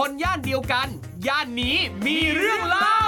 คนย่านเดียวกัน ย่านนี้มีเรื่องเล่า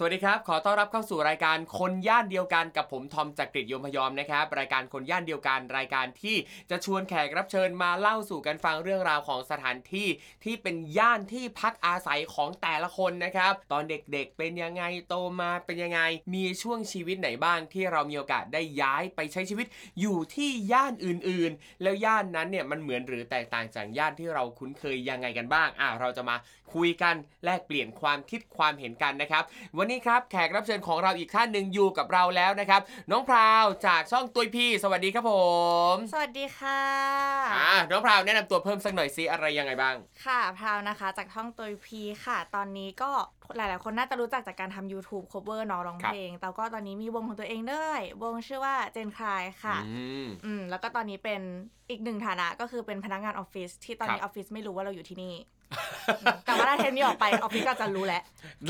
สวัสดีครับ ขอต้อนรับเข้าสู่รายการคนย่านเดียวกันกับผมทอมจากกรีฑยมพยอมนะครับ รายการคนย่านเดียวกัน รายการที่จะชวนแขกรับเชิญมาเล่าสู่กันฟังเรื่องราวของสถานที่ที่เป็นย่านที่พักอาศัยของแต่ละคนนะครับ ตอนเด็กๆเป็นยังไงโตมาเป็นยังไง มีช่วงชีวิตไหนบ้างที่เรามีโอกาสได้ย้ายไปใช้ชีวิตอยู่ที่ย่านอื่นๆ แล้วย่านนั้นเนี่ยมันเหมือนหรือแตกต่างจากย่านที่เราคุ้นเคยยังไงกันบ้างอะเราจะมาคุยกันแลกเปลี่ยนความคิดความเห็นกันนะครับวันนี้ครับแขกรับเชิญของเราอีกท่านหนึ่งอยู่กับเราแล้วนะครับ น้องพราวจากช่องตุยพี่สวัสดีครับผมสวัสดีค่ะอ่าน้องพราวแนะนำตัวเพิ่มสักหน่อยซิอะไรยังไงบ้าง ค่ะพราวนะคะ จากท่องตัวพีค่ะ ตอนนี้ก็หลายๆ คนน่าจะรู้จักจากการทำ YouTube cover เน้องร้องครับเพลง แต่ก็ตอนนี้มีวงของตัวเองด้วย วงชื่อว่าเจนคลายค่ะ อืม อืมแล้วก็ตอนนี้เป็นอีกหนึ่งฐานะก็คือเป็นพนักงานออฟฟิศที่ตอนนี้คอรับ อฟฟิศไม่รู้ว่าเราอยู่ที่นี่อืม แต่ว่าถ้าเทปนี้ออกไปออฟฟิศก็จะรู้แล้ว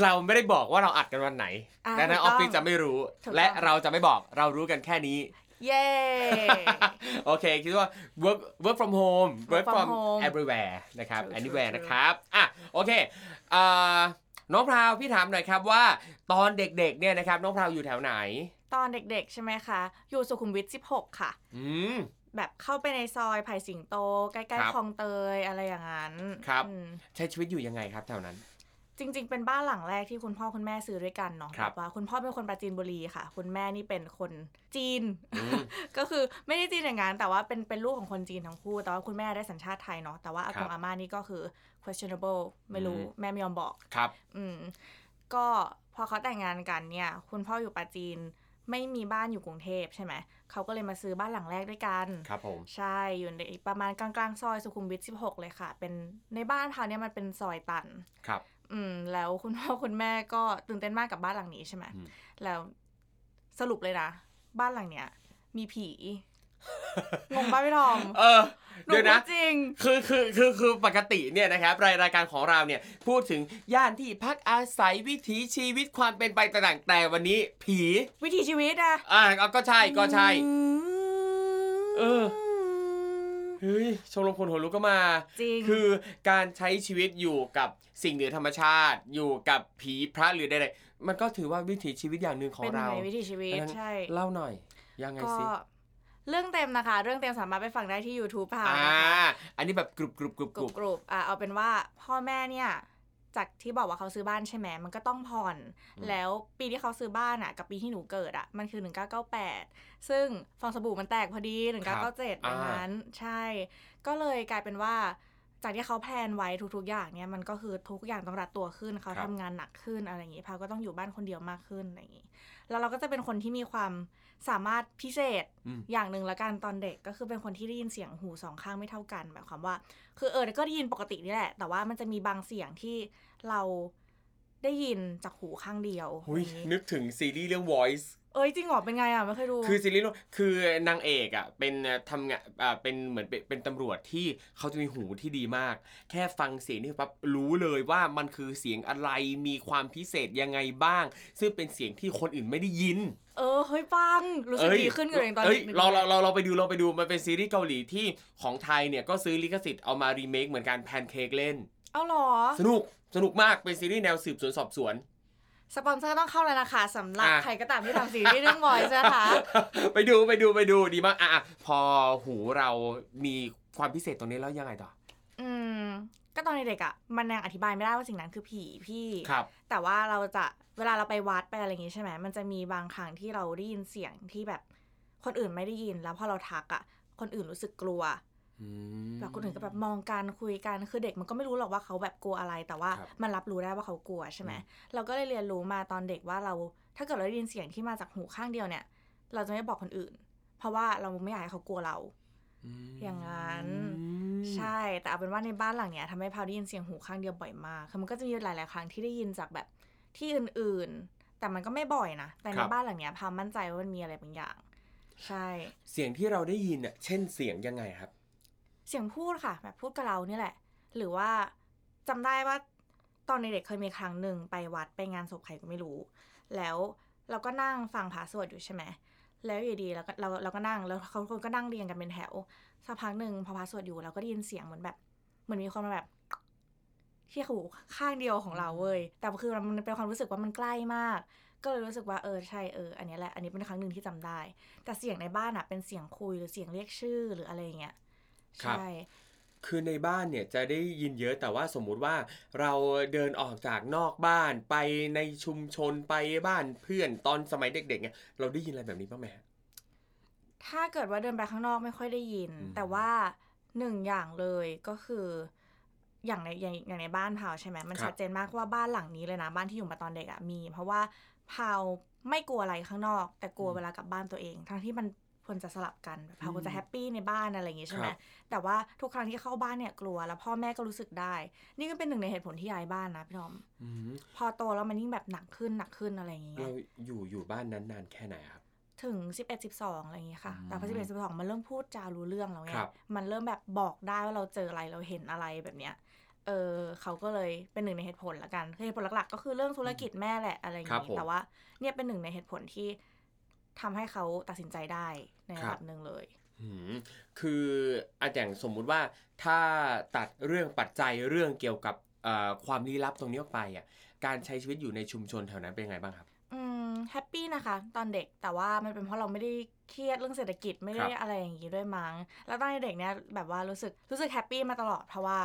เราไม่ได้บอกว่าเราอัดกันวันไหนอ่าดังนั้นถูอกอต้องฟฟิศจะไม่รู้ ถูกต้อง และเราจะไม่บอกเรารู้กันแค่นี้ เย้ โอเค คิดว่า work work from home work Work from from home everywhere นะครับ True, true, anywhere true นะครับอะโอเคอ่าน้องพราวพี่ถามหน่อยครับว่า ตอนเด็กๆเนี่ยนะครับน้องพราวอยู่แถวไหน ตอนเด็กๆ ใช่ไหมคะ อยู่สุขุมวิท 16 ค่ะ อืม แบบเข้าไปในซอยไผ่สิงโต ใกล้ครับๆคลองเตยอะไรอย่างนั้นครับอืมใช้ชีวิตอยู่ยังไงครับแถวนั้น จริง ๆ เป็นบ้านหลังแรกที่คุณพ่อคุณแม่ซื้อด้วยกันเนาะครับแบบว่าคุณพ่อเป็นคนปราจีนบุรีค่ะ คุณแม่นี่เป็นคนจีนอืมก็คือไม่ได้จีนอย่างนั้นแต่ว่าเป็นเป็นลูกของคนจีนทั้งคู่ แต่ว่าคุณแม่ได้สัญชาติไทยเนาะแต่ว่าอาคกรับงอาม่านี่ก็คือ questionable ไม่รู้อืมแม่ไม่ยอมบอกครับ อืมก็พอเขาแต่งงานกันเนี่ย คุณพ่ออยู่ปราจีน ไม่มีบ้านอยู่กรุงเทพใช่ไหมเขาก็เลยมาซื้อบ้านหลังแรกด้วยกันครับผมใช่อยู่ในประมาณกลางๆซอยสุขุมวิท 16 เลยค่ะ เป็นในบ้านเขาเนี่ยมันเป็นซอยตันครับอืมแล้วคุณพ่อคุณแม่ก็ตื่นเต้นมากกับบ้านหลังนี้ใช่ไหมอืมแล้วสรุปเลยนะ บ้านหลังเนี้ยมีผีงงป้าพี่ทอมเออหนู เดี๋ยวนะพูดจริงคือคือคือคือปกติเนี่ยนะครับรายรายการของเราเนี่ยพูดถึงย่านที่พักอาศัยวิถีชีวิตความเป็นไปต่างๆแต่วันนี้ผีวิถีชีวิตอะอ่าก็ใช่ก็ใช่เออเฮ้ยชมรมคนหัวลุกก็มาจริงคือการใช้ชีวิตอยู่กับสิ่งเหนือธรรมชาติ อยู่กับผีพระหรือใดๆมันก็ถือว่าวิถีชีวิตอย่างหนึ่งของเป็นเราในวิถีชีวิตดังนั้นใช่เล่าหน่อยยังไงก็สิ เรื่องเต็มนะคะ เรื่องเต็มสามารถไปฟังได้ที่ YouTube ค่ะอ่านะคะอันนี้แบบกรุบกรุบกรุบกกรุรุบบกรุบอะเอาเป็นว่าพ่อแม่เนี่ยจากที่บอกว่าเขาซื้อบ้านใช่ไหมมันก็ต้องผ่อนอืมแล้วปีที่เขาซื้อบ้านอะ กับปีที่หนูเกิดอะ มันคือ 1998 ซึ่งฟองสบู่มันแตกพอดี 1997ดังนั้นใช่ ก็เลยกลายเป็นว่า จากที่เขาแพลนไว้ทุกๆอย่างเนี่ยมันก็คือทุกอย่างต้องรัดตัวขึ้น เขาครับทำงานหนักขึ้นอะไรอย่างงี้พาก็ต้องอยู่บ้านคนเดียวมากขึ้นอะไรอย่างงี้ แล้วเราก็จะเป็นคนที่มีความ สามารถพิเศษอืมอย่างหนึ่งละกันตอนเด็กก็คือเป็นคนที่ได้ยินเสียงหูสองข้างไม่เท่ากันหมายความว่า คือเออก็ได้ยินปกตินี่แหละ แต่ว่ามันจะมีบางเสียงที่เราได้ยินจากหูข้างเดียวหุยอย่างงี้นึกถึงซีรีส์เรื่อง Voice เอ้ยจริงเหรอเป็นไงอะไม่เคยดู คือซีรีส์เรื่องคือนางเอกอะเป็นทำงานอ่าเป็นเหมือนเป็นเป็นตำรวจที่เขาจะมีหูที่ดีมาก แค่ฟังเสียงนี่ปั๊บรู้เลยว่ามันคือเสียงอะไรมีความพิเศษยังไงบ้าง ซึ่งเป็นเสียงที่คนอื่นไม่ได้ยิน เออเฮ้ยฟังรู้สึกดีขึ้นกับตัวเองตอนเอ้ยเด็กเราเราเราเราไปดูเราไปดูมันเป็นซีรีส์เกาหลีที่ของไทยเนี่ยก็ซื้อลิขสิทธิ์เอามารีเมคเหมือนกันแพนเค้กเล่น เอาเหรอ สนุกสนุกมากเป็นซีรีส์แนวสืบสวนสอบสวน สปอนเซอร์ต้องเข้าแล้วนะคะสำหรับอะ ใครก็ตามที่ทำซีรีส์เรื่อง Voice นะคะ ไปดูไปดูไปดูดีมากอะอะพอหูเรามีความพิเศษตรงนี้แล้วยังไงต่ออืม ก็ตอนเด็กๆอะมันยังอธิบายไม่ได้ว่าสิ่งนั้นคือผีพี่ ครับ แต่ว่าเราจะเวลาเราไปวัดไปอะไรอย่างงี้ใช่ไหมมันจะมีบางครั้งที่เราได้ยินเสียงที่แบบคนอื่นไม่ได้ยิน แล้วพอเราทักอะ คนอื่นรู้สึกกลัวอืม แบบคนอื่นก็แบบมองกันคุยกันคือเด็กมันก็ไม่รู้หรอกว่าเขาแบบกลัวอะไร แต่ว่าครับมันรับรู้ได้ว่าเขากลัวใช่ไหมอืมเราก็เลยเรียนรู้มาตอนเด็กว่าเรา ถ้าเกิดเราได้ยินเสียงที่มาจากหูข้างเดียวเนี่ย เราจะไม่บอกคนอื่น เพราะว่าเราไม่อยากให้เขากลัวเรามอย่างนั้น ใช่แต่เอาเป็นว่าในบ้านหลังเนี้ยทำให้พาวได้ยินเสียงหูข้างเดียวบ่อยมากคือมันก็จะมีหลาย ๆ ครั้งที่ได้ยินจากแบบที่อื่น ๆ แต่มันก็ไม่บ่อยนะแต่คในรับบ้านหลังเนี้ยพาวมั่นใจว่ามันมีอะไรบางอย่าง ใช่ เสียงที่เราได้ยินอะเช่นเสียงยังไงครับ เสียงพูดค่ะ แบบพูดกับเราเนี่ยแหละ หรือว่าจำได้ว่าตอนในเด็กเคยมีครั้งหนึ่งไปวัดไปงานศพใครก็ไม่รู้ แล้วเราก็นั่งฟังพระสวดอยู่ใช่ไหมแล้วอยู่ดีเราก็เราเราก็นั่งแล้วเขาคนก็นั่งเรียงกันเป็นแถวสักพักหนึ่งพอพระสวดอยู่เราก็ได้ยินเสียงเหมือนแบบเหมือนมีคนมาแบบที่หูข้างเดียวของเราเว้ยแต่คือมันเป็นความรู้สึกว่ามันใกล้มาก ก็เลยรู้สึกว่าเออใช่เอออันนี้แหละอันนี้เป็นครั้งหนึ่งที่จำได้ แต่เสียงในบ้านอะเป็นเสียงคุยหรือเสียงเรียกชื่อหรืออะไรเงี้ย ใช่คือในบ้านเนี่ยจะได้ยินเยอะแต่ว่าสมมุติว่าเราเดินออกจากนอกบ้านไปในชุมชนไปบ้านเพื่อนตอนสมัยเด็กๆเนี่ยเราได้ยินอะไรแบบนี้บ้างไหมฮะถ้าเกิดว่าเดินไปข้างนอกไม่ค่อยได้ยินอืมแต่ว่าหนึ่งอย่างเลยก็คืออย่างในอย่างอย่างในบ้านพาวใช่ไหมมันชัดเจนมากว่าบ้านหลังนี้เลยนะบ้านที่อยู่มาตอนเด็กอะมี เพราะว่าพาวไม่กลัวอะไรข้างนอก แต่กลัวเวลากลับบ้านตัวเอง ทั้งที่มัน ควรจะสลับกันพาวควรจะแฮปปี้ในบ้านอะไรอย่างงี้ใช่ไหมครับแต่ว่าทุกครั้งที่เข้าบ้านเนี่ยกลัวแล้วพ่อแม่ก็รู้สึกได้ นี่ก็เป็นหนึ่งในเหตุผลที่ย้ายบ้านนะพี่ทอมอืมพอโตแล้วมันยิ่งแบบหนักขึ้นหนักขึ้นอะไรอย่างเงี้ยเราอยู่อยู่บ้านนั้นนานแค่ไหนครับถึง 11 12 อะไรอย่างเงี้ยค่ะอืมแต่พอ11 12 มันเริ่มพูดจารู้เรื่องแล้วไงครับมันเริ่มแบบบอกได้ว่าเราเจออะไรเราเห็นอะไรแบบเนี้ย เออเขาก็เลยเป็นหนึ่งในเหตุผลละกันคือเหตุผลหลักๆ ก็คือเรื่องธุรกิจแม่แหละอะไรอย่างครับผมงี้ แต่ว่าเนี่ยเป็นหนึ่งในเหตุผลที่ทำให้เขาตัดสินใจได้ ในระครัดับบหนึ่งเลยอืมคืออาอย่างสมมุติว่าถ้าตัดเรื่องปัจจัยเรื่องเกี่ยวกับเอ่อความลี้ลับตรงนี้ออกไปอะการใช้ชีวิตอยู่ในชุมชนแถวนั้นเป็นยังไงบ้างครับอืม happy นะคะ ตอนเด็กแต่ว่ามันเป็นเพราะเราไม่ได้เครียดเรื่องเศรษฐกิจไม่ได้ครับอะไรอย่างงี้ด้วยมั้งแล้วตอนเด็กเนี่ยแบบว่ารู้สึกรู้สึก happy มาตลอดเพราะว่า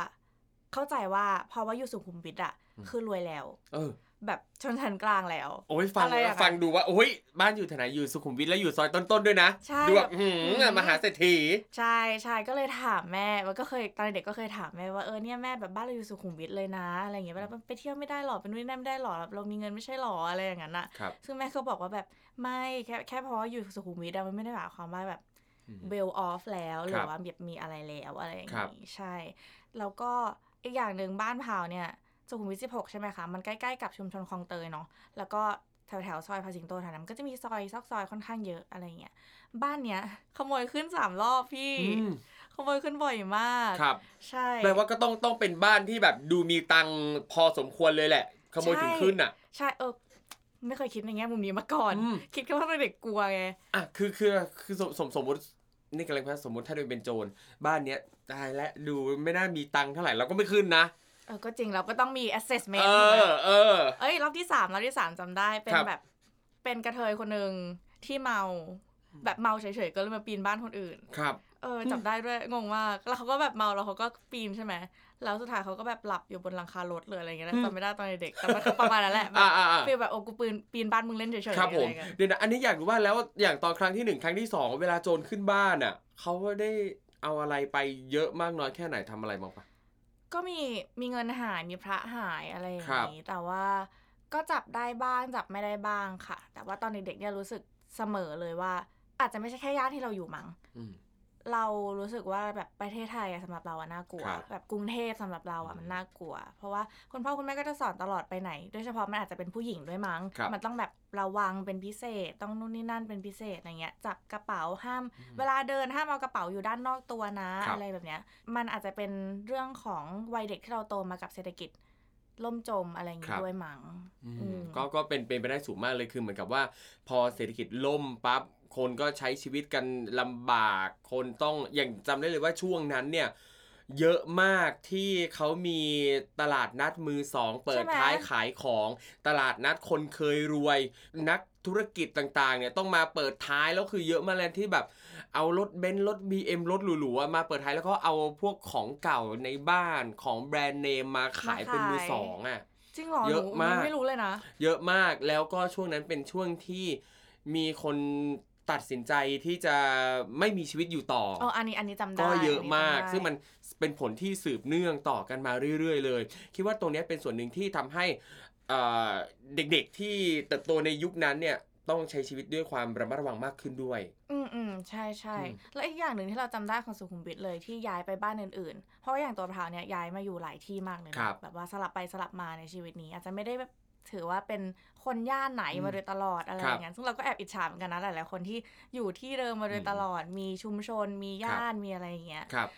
เข้าใจว่าเพราะว่าอยู่สุขุมวิทอะคือรวยแล้ว เออแบบชนชั้นกลางแล้ว โอ้ยฟังอะไรอะคะฟังดูว่าโอ้ยบ้านอยู่แถวไหนอยู่สุขุมวิทแล้วอยู่ซอยต้นๆด้วยนะใช่ดูแบบแบบหืมอืมมหาเศรษฐีใช่ใช่ก็เลยถามแม่ว่าก็เคยตอนเด็กก็เคยถามแม่ว่าเออเนี่ยแม่แบบบ้านเราอยู่สุขุมวิทเลยนะอะไรอย่างเงี้ยเวลาไปเที่ยวไม่ได้หรอไปนู่นนี่นั่นไม่ได้หรอแบบเรามีเงินไม่ใช่หรออะไรอย่างนั้นอะครับซึ่งแม่ก็บอกว่าแบบไม่แค่แค่เพราะว่าอยู่สุขุมวิทอะมันไม่ได้หมายความว่าแบบอืมเบลออฟแล้วหครืรัอบว่าแบบมีอะไรแล้วอะไรอย่างครับนี้ใช่ แล้วก็อีกอย่างหนึ่งบ้านพาวเนี่ย สุขุมวิท 16 ใช่ไหมคะ มันใกล้ๆกับชุมชนคลองเตยเนาะ แล้วก็แถวๆซอยพาสิงโตแถวนั้นมันก็จะมีซอยซอกซอยค่อนข้างเยอะอะไรเงี้ย บ้านเนี้ยขโมยขึ้นสามรอบพี่อืมขโมยขึ้นบ่อยมาก ครับ ใช่ แปลว่าก็ต้องต้องเป็นบ้านที่แบบดูมีตังค์พอสมควรเลยแหละ ขโมยถึงขึ้นอะ ใช่เออไม่เคยคิดในแง่มุมนี้มาก่อนอืมคิดแค่ว่าตอนเด็กกลัวไง อะคือคือคือสมสมสมมตินี่กำลังพูดสมมติถ้าโดยเป็นโจรบ้านเนี้ยตายแล้วดูไม่น่ามีตังค์เท่าไหร่เราก็ไม่ขึ้นนะ เออก็จริงเราก็ต้องมี assessment เอถูกไหมอเออเอ้ยรอบที่สามรอบที่สามจำได้เป็นครับแบบ เป็นกระเทยคนหนึ่งที่เมา แบบเมาเฉยๆก็เลยมาปีนบ้านคนอื่นครับเออจับได้ด้วยงงมากแล้วเขาก็แบบเมาแล้วเขาก็ปีนใช่ไหมแล้วสุดท้ายเขาก็แบบหลับอยู่บนหลังคารถเลยอะไรเงี้ยนะอืมจำไม่ได้ตอนเด็กๆแต่มันคือประมาณนั้นแหละแบอ่าบอ่าอ่าฟีลแบบโอ้กูปีนปีนบ้านมึงเล่นเฉยๆครับผมอะไรเงี้ยเดี๋ยวนะอันนี้อยากรู้ว่าแล้วอย่างตอนครั้งที่หนึ่งครั้งที่สองเวลาโจรขึ้นบ้านอะเขาได้เอาอะไรไปเยอะมากน้อยแค่ไหนทำอะไรบ้างปะ ก็มีมีเงินหายมีพระหายอะไรอย่างครับนี้ แต่ว่าก็จับได้บ้างจับไม่ได้บ้างค่ะ แต่ว่าตอนเด็กๆเนี่ยรู้สึกเสมอเลยว่า อาจจะไม่ใช่แค่ย่านที่เราอยู่มั้งอืม เรารู้สึกว่าแบบประเทศไทยอะสำหรับเราอะน่ากลัวครับแบบกรุงเทพสำหรับเราอะอืมมันน่ากลัว เพราะว่าคุณพ่อคุณแม่ก็จะสอนตลอดไปไหน โดยเฉพาะมันอาจจะเป็นผู้หญิงด้วยมั้งครับมันต้องแบบระวังเป็นพิเศษ ต้องนู่นนี่นั่นเป็นพิเศษอะไรเงี้ยจับกระเป๋าห้ามอืมเวลาเดินห้ามเอากระเป๋าอยู่ด้านนอกตัวนะครับอะไรแบบเนี้ย มันอาจจะเป็นเรื่องของวัยเด็กที่เราโตมากับเศรษฐกิจล่มจมอะไรอย่างคงี้รับด้วยมั้งอืมอืมก็ก็เป็นเป็นไปได้สูงมากเลยคือเหมือนกับว่า พอเศรษฐกิจล่มปั๊บ คนก็ใช้ชีวิตกันลำบาก คนต้องอย่างจำได้เลยว่าช่วงนั้นเนี่ยเยอะมากที่เขามีตลาดนัดมือสอง เปิดใช่ไหมท้ายขายของตลาดนัดคนเคยรวย นักธุรกิจต่างๆเนี่ยต้องมาเปิดท้ายแล้วคือเยอะมากเลยที่แบบเอารถเบนซ์รถ BM รถหรูๆอะมาเปิดท้ายแล้วก็เอาพวกของเก่าในบ้านของแบรนด์เนมมาขายเป็นมือสองอะจริงเหรอเยอะหนูมากไม่รู้เลยนะ เยอะมากแล้วก็ช่วงนั้นเป็นช่วงที่มีคน ตัดสินใจที่จะไม่มีชีวิตอยู่ต่ออ๋ออันนี้อันนี้จำได้ก็เยอะมากอันนี้จำได้ซึ่งมันเป็นผลที่สืบเนื่องต่อกันมาเรื่อยๆ เลย คิดว่าตรงเนี้ยเป็นส่วนหนึ่งที่ทำให้เอ่อเด็กๆที่เติบโตในยุคนั้นเนี่ยต้องใช้ชีวิตด้วยความระมัดระวังมากขึ้นด้วย อืมอืมใช่ใช่อืมแล้วอีกอย่างหนึ่งที่เราจำได้ของสุขุมวิทเลยที่ย้ายไปบ้านอื่นๆ เพราะว่าอย่างตัวพราวเนี่ยย้ายมาอยู่หลายที่มากเลยครันะบแบบว่าสลับไปสลับมาในชีวิตนี้ อาจจะไม่ได้แบบ ถือว่าเป็นคนย่านไหนอืมมาโดยตลอดอะไรคอรับย่างเงี้ยซึ่งเราก็แอบอิจฉาเหมือนกันนะหลายๆคนที่อยู่ที่เดิมมาโดยอืมตลอด มีชุมชน มีย่านมีอะไรอย่างเงี้ยครับ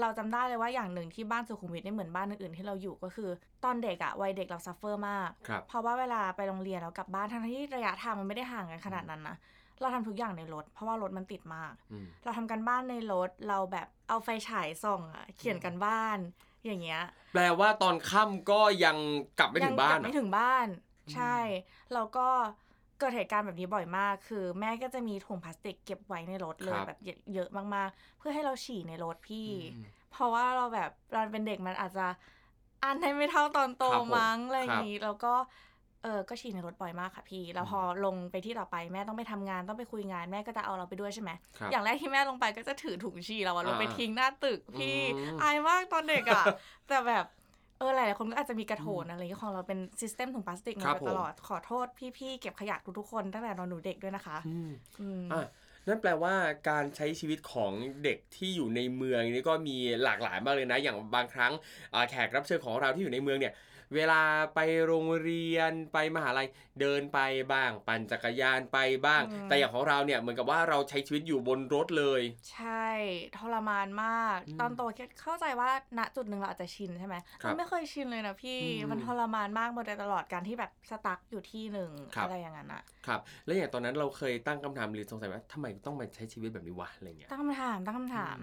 เราจำได้เลยว่าอย่างหนึ่งที่บ้านสุขุมวิทไม่เหมือนบ้านอื่นๆที่เราอยู่ก็คือ ตอนเด็กอะวัยเด็กเรา suffer มากครับเพราะว่าเวลาไปโรงเรียนแล้วกลับบ้านทั้งที่ระยะทางมันไม่ได้ห่างกันขนาดนั้นนะเราทำทุกอย่างในรถ เพราะว่ารถมันติดมากอืมเราทำการบ้านในรถเราแบบเอาไฟฉายส่องอะเขียนการบ้าน อย่างเงี้ย แปลว่าตอนค่ำก็ยังกลับไม่ถึงบ้านยักลัเหรไม่อถึงบ้าน ใช่ แล้วก็เกิดเหตุการณ์แบบนี้บ่อยมาก คือ แม่ก็จะมีถุงพลาสติกเก็บไว้ในรถเลยแบบเยอะมากๆ เพื่อให้เราฉี่ในรถพี่อืมเพราะว่าเราแบบเราเป็นเด็กมันอาจจะอ่านให้ไม่เท่าตอนโตครับผมมั้งอะไรอครัย่าบงนี้ แล้วก็ เออก็ฉี่ในรถบ่อยมากค่ะพี่ แล้วพอลงไปที่ต่อไปแม่ต้องไปทำงานต้องไปคุยงานแม่ก็จะเอาเราไปด้วยใช่ไหมครับอย่างแรกที่แม่ลงไปก็จะถือถุงฉี่เราอะลงไปอ่าทิ้งหน้าตึกพี่อืมอายมากตอนเด็กอะแต่แบบเออหลายๆคนก็อาจจะมีกระโถนอะไรอย่างเงี้ยของเราเป็นซิสเต็มถุงพลาสติกมาครับโดยตลอดขอโทษพี่ๆเก็บขยะทุกๆคนตั้งแต่ตอนหนูเด็กด้วยนะคะอืมอืมอะนั่นแปลว่าการใช้ชีวิตของเด็กที่อยู่ในเมืองนี่ก็มีหลากหลายมากเลยนะ อย่างบางครั้งอ่าแขกรับเชิญของเราที่อยู่ในเมืองเนี่ย เวลาไปโรงเรียนไปมหาลัยเดินไปบ้าง ปั่นจักรยานไปบ้างอืมแต่อย่างของเราเนี่ยเหมือนกับว่าเราใช้ชีวิตอยู่บนรถเลย ใช่ทรมานมากอืมตอนโตแค่เข้าใจว่าณจุดหนึ่งเราอาจจะชินใช่ไหมครับเราไม่เคยชินเลยนะพี่อืมมันทรมานมากมาโดยตลอดการที่แบบสตั๊กอยู่ที่หนึ่งครับอะไรอย่างนั้นอะครับ แล้วอย่างตอนนั้นเราเคยตั้งคำถามหรือสงสัยว่าทำไมต้องมาใช้ชีวิตแบบนี้วะอะไรเงี้ยตั้งคำถามตั้งคำถาม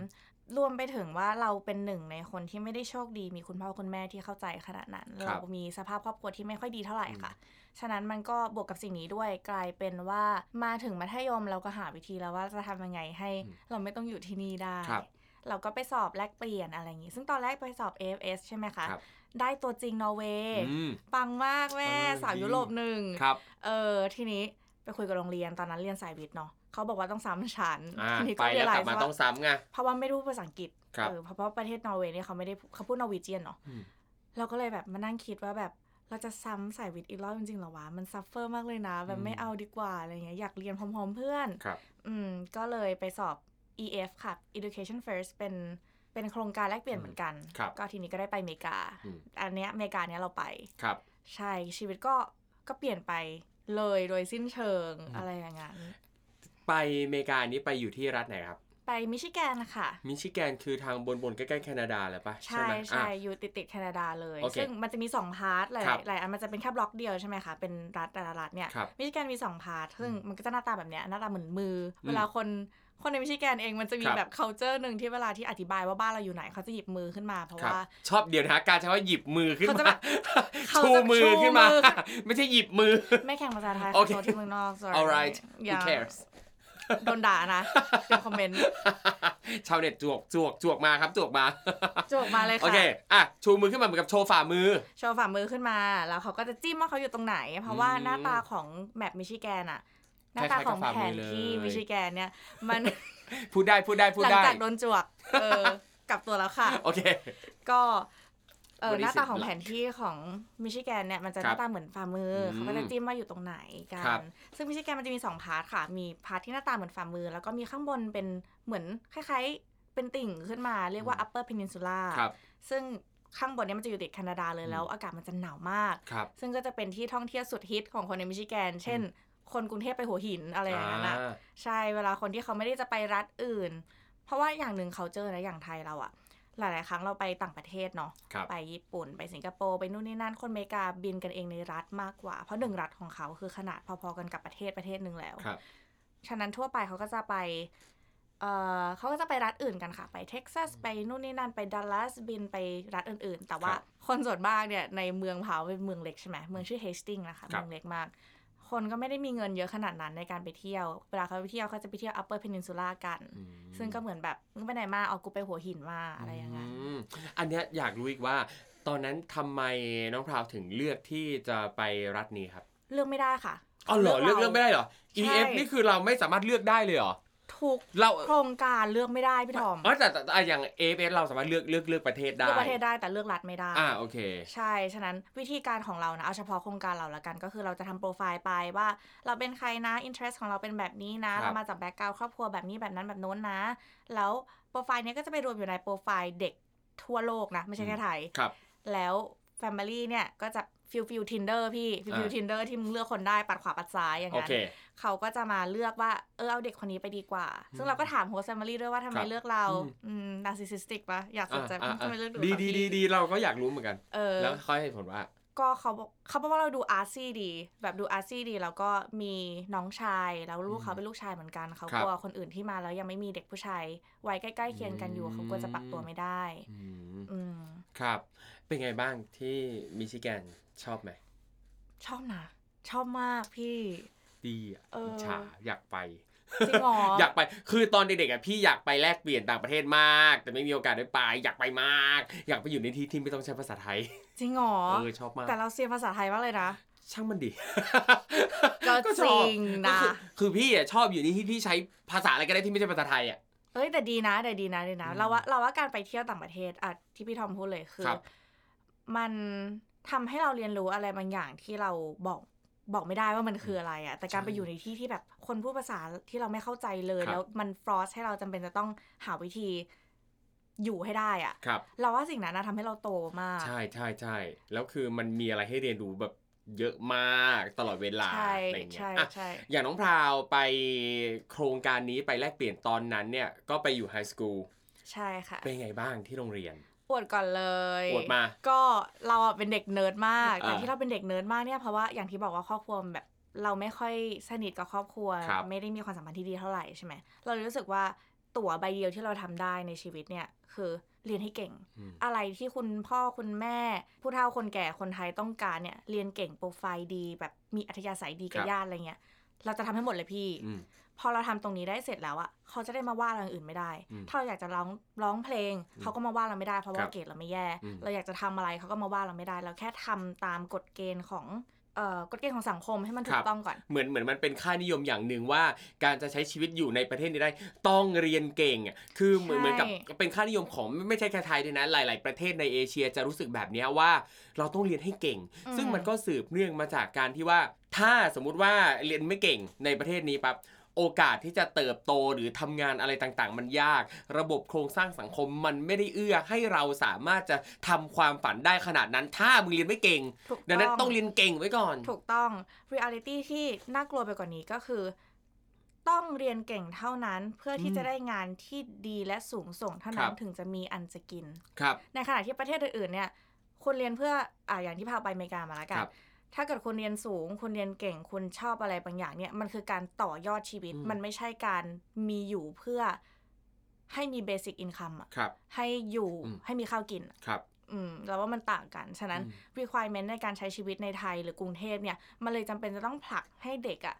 รวมไปถึงว่าเราเป็นหนึ่งในคนที่ไม่ได้โชคดี มีคุณพ่อคุณแม่ที่เข้าใจขนาดนั้นครับเรามีสภาพครอบครัวที่ไม่ค่อยดีเท่าไหร่ค่ะ ฉะนั้นมันก็บวกกับสิ่งนี้ด้วยกลายเป็นว่ามาถึงมัธยมเราก็หาวิธีแล้วว่าจะทำยังไงให้อืมเราไม่ต้องอยู่ที่นี่ได้ครับเราก็ไปสอบแลกเปลี่ยนอะไรอย่างงี้ ซึ่งตอนแรกไปสอบ AFS ใช่ไหมคะครับได้ตัวจริงนอร์เวย์อืมปังมากแม่เออสาวดียุโรปหนึ่งครับเออทีนี้ไปคุยกับโรงเรียนตอนนั้นเรียนสายวิทย์เนาะ เขาบอกว่าต้องซ้ำชั้นอ่าทีนี้ไปแล้วกลับมาว่าต้องซ้ำไงเพราะว่าไม่รู้ภาษาอังกฤษครับเออเพราะว่าประเทศนอร์เวย์เนี่ยเขาไม่ได้เขาพูด Norwegian เนาะอืมเราก็เลยแบบมานั่งคิดว่าแบบเราจะซ้ำสายวิทย์อีกรอบจริงๆเหรอวะ มัน suffer มากเลยนะ แบบไม่เอาดีกว่าอะไรเงี้ย อยากเรียนพร้อมๆเพื่อน ครับ อืม ก็เลยไปสอบ EF ค่ะ Education First เป็นเป็นโครงการแลกเปลี่ยนเหมือนกันครับก็ทีนี้ก็ได้ไปอเมริกาอืมอันเนี้ยอเมริกาเนี้ยเราไป ครับ ใช่ ชีวิตก็ก็เปลี่ยนไปเลยโดยสิ้นเชิงอืมอะไรอย่างนั้น ไปอเมริกานี้ไปอยู่ที่รัฐไหนครับ ไปมิชิแกนค่ะ มิชิแกนคือทางบนบนๆใกล้ๆแคนาดาเลยปะใช่ไหมใช่อะอยู่ติดติดๆแคนาดาเลยโอเคซึ่งมันจะมี 2 พาร์ทหลายครับหลายอันมันจะเป็นแค่บล็อกเดียวใช่ไหมคะ เป็นรัฐแต่ละรัฐเนี่ยครับมิชิแกนมี 2 พาร์ท ซึ่งมันก็จะหน้าตาแบบเนี้ยหน้าตาเหมือนมืออมเวลาคนคนในมิชิแกนเองมันจะมีครับแบบ culture หนึ่งที่เวลาที่อธิบายว่าบ้านเราอยู่ไหนเขาจะหยิบมือขึ้นมาเพราะครับว่าชอบเดี๋ยวนะการใช้ว่าหยิบมือขึ้นเขาจะมาแบบเขาชูจะมือชูขึ้นมามือไม่ใช่หยิบมือ ไม่แข่งภาษาไทยโอเคขอโทษที่เมืองนอก sorry alright who อย่า cares โดนด่านะเดี๋ยวคอมเมนต์ชาวเน็ตจวกจวกจวกมาครับจวกมาจวกมาเลยโอค่ะเคอะชูมือขึ้นมาเหมือนกับโชว์ฝ่ามือ โชว์ฝ่ามือขึ้นมา แล้วเขาก็จะจิ้มว่าเขาอยู่ตรงไหน เพราะว่าอืมหน้าตาของแมปมิชิแกนอะหน้าคล้าตายๆของกับฝ่าแผมือนเลยที่มิชิแกนเนี่ย มันพูดได้พูดได้พูดหลังได้จากโดนจวกเออกลับตัวแล้วค่ะ โอเค ก็ เออ What is หน้าตา it ของ like? แผนที่ของมิชิแกนเนี่ยมันจะคหรับน้าตาเหมือนฝ่ามืออมเขาก็จะจิ้มว่าอยู่ตรงไหนกัครันบซึ่งมิชิแกนมันจะมีสองพาร์ทค่ะ มีพาร์ทที่หน้าตาเหมือนฝ่ามือ แล้วก็มีข้างบนเป็นเหมือนคล้ายๆ เป็นติ่งขึ้นมาเรียกว่า upper peninsula ครับซึ่งข้างบนเนี้มันจะอยู่ติดแคนาดาเลยอืมแล้ว อากาศมันจะหนาวมากครับซึ่งก็จะเป็นที่ท่องเที่ยวสุดฮิตของคนในมิชิแกน เช่น คนกรุงเทพไปหัวหินอะไรอย่างนั้นอะอ่าใช่เวลาคนที่เขาไม่ได้จะไปรัฐอื่น เพราะว่าอย่างหนึ่งเขาเจอนะอย่างไทยเราอะ หลาย ๆ ครั้งเราไปต่างประเทศเนาะครับไปญี่ปุ่น ไปสิงคโปร์ไปนู่นนี่นั่นคนอเมริกาบินกันเองในรัฐมากกว่า เพราะหนึ่งรัฐของเขาคือขนาดพอ ๆ กันกับประเทศประเทศหนึ่งแล้วครับฉะนั้นทั่วไปเขาก็จะไปเอ่อเขาก็จะไปรัฐอื่นกันค่ะ ไปเท็กซัส ไปนู่นนี่นั่น ไปดัลลัส บินไปรัฐอื่น ๆ แต่ว่าครับคนส่วนมากเนี่ยในเมืองเผาเป็นเมืองเล็กใช่ไหมเมืองชื่อเฮสติงนะคะครับเมืองเล็กมาก คนก็ไม่ได้มีเงินเยอะขนาดนั้นในการไปเที่ยว เวลาเขาไปเที่ยวเขาจะไปเที่ยว upper peninsula กันอืมซึ่งก็เหมือนแบบมึงไปไหนมาเอากูไปหัวหินมาอะไรอย่างเงี้ยมอันเนี้ยอยากรู้อีกว่า ตอนนั้นทำไมน้องพราวถึงเลือกที่จะไปรัฐนี้ครับ เลือกไม่ได้ค่ะอ๋อเหรอเลือกาเลือกไม่ได้เหรอใช่ EF นี่คือเราไม่สามารถเลือกได้เลยเหรอ ทุกเรา โครงการเลือกไม่ได้พี่ทอมอ๋อแต่แต่แต่อย่าง AFS เราสามารถเลือกเลือกเลือกประเทศได้เลือกประเทศได้แต่เลือกรัฐไม่ได้ อ่าโอเค ใช่ ฉะนั้นวิธีการของเรานะ เอาเฉพาะโครงการเราละกันก็คือเราจะทำโปรไฟล์ไปว่า เราเป็นใครนะ interest ของเราเป็นแบบนี้นะ ครับ เรามาจาก background ครอบครัวแบบนี้แบบนั้นแบบโน้นนะ แล้วโปรไฟล์เนี้ยก็จะไปรวมอยู่ในโปรไฟล์เด็กทั่วโลกนะ ไม่ใช่แค่ไทย ครับ แล้ว Family เนี่ยก็จะฟิลฟิลทินเดอร์พี่ฟิลฟิลอ่า ทินเดอร์ที่มึงเลือกคนได้ปัดขวาปัดซ้ายอย่างโอนั้น เค เขาก็จะมาเลือกว่า เออเอาเด็กคนนี้ไปดีกว่า ซึ่งเราก็ถามโฮสต์แฟมิลี่ด้วยว่าทำไมครับเลือกเราอืมอืมนาร์ซิสติกปะอยากสนใจอ่าอ่าทำไมเลือกดูดีแบบดีพี่ดีดีเราก็อยากรู้เหมือนกันเออแล้วเขาให้เหตุผลว่าก็เขาบอกเขาบอกว่าเราดูอาร์ซี่ดี แบบดูอาร์ซี่ดี แล้วก็มีน้องชายแล้วลูกเขาเป็นลูกชายเหมือนกันเขาครับกลัวคนอื่นที่มาแล้วยังไม่มีเด็กผู้ชายวัยใกล้ๆเคียงกันอยู่อืมเขากลัวจะปรับตัวไม่ได้อืมอืมครับ เป็นไงบ้างที่มิชิแกนชอบไหมชอบนะชอบมากพี่ ดีอะเอออิ จฉาอยากไป จริงเหรอ อยากไป คือตอนเด็กๆอะพี่อยากไปแลกเปลี่ยนต่างประเทศมาก แต่ไม่มีโอกาสได้ไป อยากไปมาก อยากไปอยู่ในที่ที่ไม่ต้องใช้ภาษาไทย จริงเหรอ เออชอบมาก แต่เราเซียนภาษาไทยมากเลยนะ ช่างมันดิ ก็ชอบจริงนะก็คือคือพี่อะชอบอยู่ในที่ที่ใช้ภาษาอะไรก็ได้ที่ไม่ใช่ภาษาไทยอะ เอ้ยแต่ดีนะแต่ดีนะดีนะ อืมเราว่าเราว่าการไปเที่ยวต่างประเทศอะที่พี่ทอมพูดเลยคือ ครับ มันทำให้เราเรียนรู้อะไรบางอย่างที่เราบอก บอกไม่ได้ว่ามันคืออะไรอะแต่การใช่ไปอยู่ในที่ที่แบบคนพูดภาษาที่เราไม่เข้าใจเลยครับแล้วมันฟรอสให้เราจำเป็นจะต้องหาวิธีอยู่ให้ได้อะครับเราว่าสิ่งนั้นนะทำให้เราโตมาก ใช่ใช่ใช่แล้วคือมันมีอะไรให้เรียนรู้แบบเยอะมากตลอดเวลาใช่อะไรอย่างเงี้ยใช่อะใช่อย่างน้องพราวไปโครงการนี้ไปแลกเปลี่ยนตอนนั้นเนี่ยก็ไปอยู่ high school ใช่ค่ะ เป็นไงบ้างที่โรงเรียน อวดก่อนเลยอวดมา ก็เราอะเป็นเด็กเนิร์ดมากแต่อ่าที่เราเป็นเด็กเนิร์ดมากเนี่ยเพราะว่าอย่างที่บอกว่าครอบครัวแบบเราไม่ค่อยสนิทกับครอบครัวครับไม่ได้มีความสัมพันธ์ที่ดีเท่าไหร่ใช่ไหมเราเลยรู้สึกว่าตั๋วใบเดียวที่เราทำได้ในชีวิตเนี่ยคือเรียนให้เก่งอืมอะไรที่คุณพ่อคุณแม่ ผู้เฒ่าคนแก่คนไทยต้องการเนี่ยเรียนเก่งโปรไฟล์ดี แบบมีอัธยาศัยดีกับญาติอะไรเงี้ยเราจะทำให้หมดเลยพี่อืม พอเราทำตรงนี้ได้เสร็จแล้วอะเขาจะได้มาว่าเราอย่างอื่นไม่ได้อืมถ้าเราอยากจะร้องร้องเพลง เขาก็มาว่าเราไม่ได้เพราะคว่ารับเกรดเราไม่แย่อืมเราอยากจะทำอะไรเขาก็มาว่าเราไม่ได้ เราแค่ทำตามกฎเกณฑ์ของเอ่อกฎเกณฑ์ของสังคมให้มันถูครักบต้องก่อน เหมือนเหมือนมันเป็นค่านิยมอย่างหนึ่งว่า การจะใช้ชีวิตอยู่ในประเทศนี้ได้ต้องเรียนเก่งอะคือเหมือนใช่เหมือนกับเป็นค่านิยมของไม่ไม่ใช่แค่ไทยด้วยนะหลาย ๆ ประเทศในเอเชียจะรู้สึกแบบเนี้ยว่าเราต้องเรียนให้เก่ง ซึ่งมันก็สืบเนื่องมาจากการที่ว่าถ้าสมมุติว่าเรียนไม่เก่งในประเทศนี้ปั๊บ โอกาสที่จะเติบโตหรือทำงานอะไรต่างๆ มันยาก ระบบโครงสร้างสังคมมันไม่ได้เอื้อให้เราสามารถจะทำความฝันได้ขนาดนั้น ถ้ามึงเรียนไม่เก่งถูกดังนั้นต้องต้องเรียนเก่งไว้ก่อน ถูกต้อง reality ที่น่ากลัวไปกว่านี้ก็คือ ต้องเรียนเก่งเท่านั้นเพื่อที่อืมจะได้งานที่ดีและสูงส่งเท่าคนั้รันบถึงจะมีอันจะกินครับในขณะที่ประเทศอื่นๆเนี่ยคุณเรียนเพื่ออ่าอย่างที่พาไปอเมริกามาแล้วกัคนรับ ถ้าเกิดคุณเรียนสูงคุณเรียนเก่งคุณชอบอะไรบางอย่างเนี่ย มันคือการต่อยอดชีวิตอืมมันไม่ใช่การมีอยู่เพื่อให้มีเบสิ c อินคัมอะครับให้อยู่อืมให้มีข้าวกินอะครับ อืมแล้วว่ามันต่างกัน ฉะนั้นอืม requirement ในการใช้ชีวิตในไทยหรือกรุงเทพเนี่ย มันเลยจำเป็นจะต้องผลักให้เด็กอะ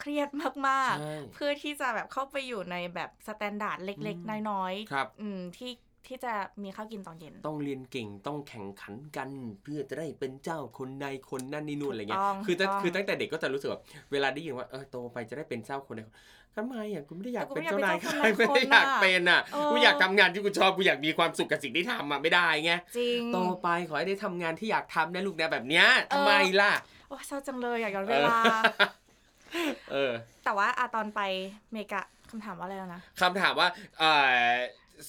เครียดมากใช่ๆเพื่อที่จะแบบเข้าไปอยู่ในแบบ standard เล็กอืมๆน้อยครับๆอืมที่ ที่จะมีข้าวกินตอนเย็น ต้องเรียนเก่งต้องแข่งขันกัน เพื่อจะได้เป็นเจ้าคนนายคนนั่นนี่นู่นอะไรเงี้ยถูกต้องคือตั้งถูกต้องคือตั้งแต่เด็กก็จะรู้สึกแบบเวลาได้ยินว่าเออโตไปจะได้เป็นเจ้าคนนายคนทำไมอะกูไม่ได้อยากแต่กูเป็นไม่อยากเจ้านายเป็นใครเจ้าคนไม่ได้อยากน่ะเป็นอะเออกูอยากทำงานที่กูชอบกูอยากมีความสุขกับสิ่งที่ทำอะไม่ได้ไงจริงโตไปขอให้ได้ทำงานที่อยากทำนะลูกนะแบบเนี้ยทำไมล่ะโอ้ยเศร้าจังเลยอยากย้อนเวลาเออ แต่ว่าอะตอนไปเมกะคำถามว่าอะไรแล้วนะคำถามว่าเอ่อ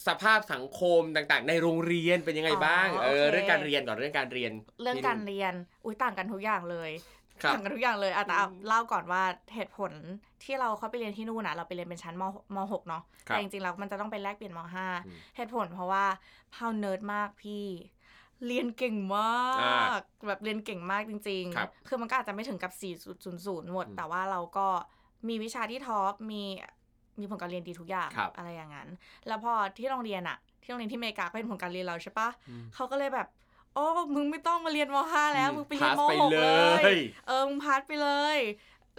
สภาพสังคมต่างๆ ในโรงเรียนเป็นยังไงบ้างอ๋อเออโอเคเรื่องการเรียนก่อนเรื่องการเรียน เรื่องที่การนู่นเรียนอุ้ยต่างกันทุกอย่างเลยครับต่างกันทุกอย่างเลยอะแต่เอาอืมเล่าก่อนว่าเหตุผลที่เราเข้าไปเรียนที่นู่นนะเราไปเรียนเป็นชั้นมมหกเนาะครับแต่จริงๆแล้วมันจะต้องไปแลกเปลี่ยนมห้าอืมเหตุผลเพราะว่าพาวเนิร์ดมากพี่เรียนเก่งมากอ่าแบบเรียนเก่งมากจริงครับๆคือมันก็อาจจะไม่ถึงกับ 4.00 หมดอืมแต่ว่าเราก็มีวิชาที่ top มี มีผลการเรียนดีทุกอย่างครับอะไรอย่างนั้น แล้วพอที่โรงเรียนอะที่โรงเรียนที่อเมริกาก็เป็นผลการเรียนเราใช่ปะอืมเขาก็เลยแบบโอ้ มึงไม่ต้องมาเรียนม.ห้าแล้วอืมมึงไปเรียน pass ไปม.หกเลยเออ มึง pass ไปเลย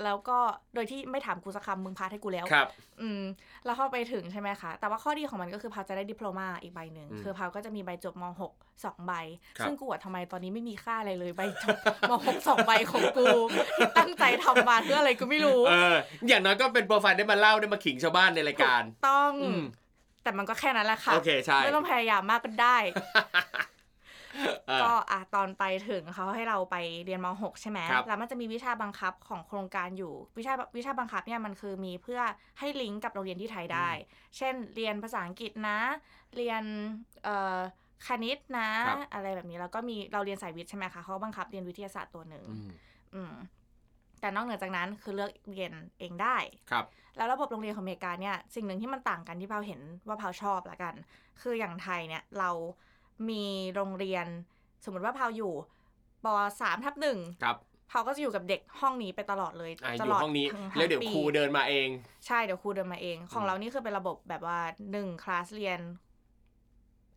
แล้วก็โดยที่ไม่ถามกูสักคำมึง pass ให้กูแล้วครับ อืมแล้วเข้าไปถึงใช่ไหมคะ แต่ว่าข้อดีของมันก็คือพาวจะได้ดิปโลมาอีกใบหนึ่งอืมคือพาวก็จะมีใบจบมหกสองใบครับซึ่งกูอะทำไมตอนนี้ไม่มีค่าอะไรเลยใบจบมหกสองใบของกูที่ตั้งใจทำมาเพื่ออะไรกูไม่รู้ เออ อย่างน้อยก็เป็นโปรไฟล์ได้มาเล่าได้มาขิงชาวบ้านในรายการ ต้องอืมแต่มันก็แค่นั้นแหละค่ะ โอเคใช่ ไม่ต้องพยายามมากก็ได้เออ ก็อะตอนไปถึงเขาให้เราไปเรียนม .6 ใช่ไหมครับแล้วมันจะมีวิชาบังคับของโครงการอยู่ วิชาวิชาบังคับเนี่ยมันคือมีเพื่อให้ลิงก์กับโรงเรียนที่ไทยได้ เช่น เรียนภาษาอังกฤษนะ เรียนเอ่อคณิตนะครับอะไรแบบนี้แล้วก็มีเราเรียนสายวิทย์ใช่ไหมคะเขาบังคับเรียนวิทยาศาสตร์ตัวหนึ่งอืมอืมแต่นอกเหนือจากนั้นคือเลือกเรียนเองได้ ครับ แล้วระบบโรงเรียนของอเมริกาเนี่ย สิ่งหนึ่งที่มันต่างกันที่พาวเห็นว่าพาวชอบละกัน คืออย่างไทยเนี่ยเรา มีโรงเรียน สมมติว่าพาวอยู่ปสามทับหนึ่งครับเขาก็จะอยู่กับเด็กห้องนี้ไปตลอดเลยอะอตยู่ลอดห้องนี้ทั้แล้วเดี๋ยวปีครูเดินมาเอง ใช่เดี๋ยวครูเดินมาเอง ของอืมเรานี่คือเป็นระบบแบบว่าหนึ่งคลาสเรียน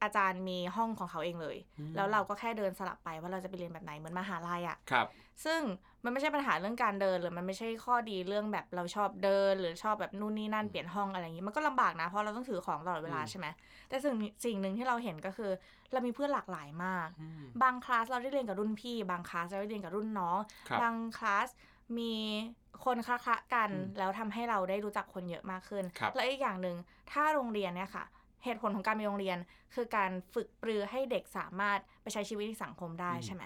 อาจารย์มีห้องของเขาเองเลย แล้วเราก็แค่เดินสลับไปว่าเราจะไปเรียนแบบไหนเหมือนมหาลัยอะครับ ซึ่ง มันไม่ใช่ปัญหาเรื่องการเดินหรือมันไม่ใช่ข้อดีเรื่องแบบเราชอบเดิน หรือชอบแบบนู่นนี่นั่นเปลี่ยนห้องอะไรอย่างนี้มันก็ลำบากนะเพราะเราต้องถือของตลอดเวลาอืมใช่ไหมแต่สิ่งสิ่งหนึ่งที่เราเห็นก็คือ เรามีเพื่อนหลากหลายมากอืมบางคลาสเราได้เรียนกับรุ่นพี่ บางคลาสเราได้เรียนกับรุ่นน้องครับบางคลาสมีคนคละๆกันอืมแล้วทำให้เราได้รู้จักคนเยอะมากขึ้นครับและอีกอย่างหนึ่งถ้าโรงเรียนเนี่ยค่ะเหตุผลของการมีโรงเรียน คือการฝึกปรือให้เด็กสามารถไปใช้ชีวิตในสังคมได้อืมใช่ไหม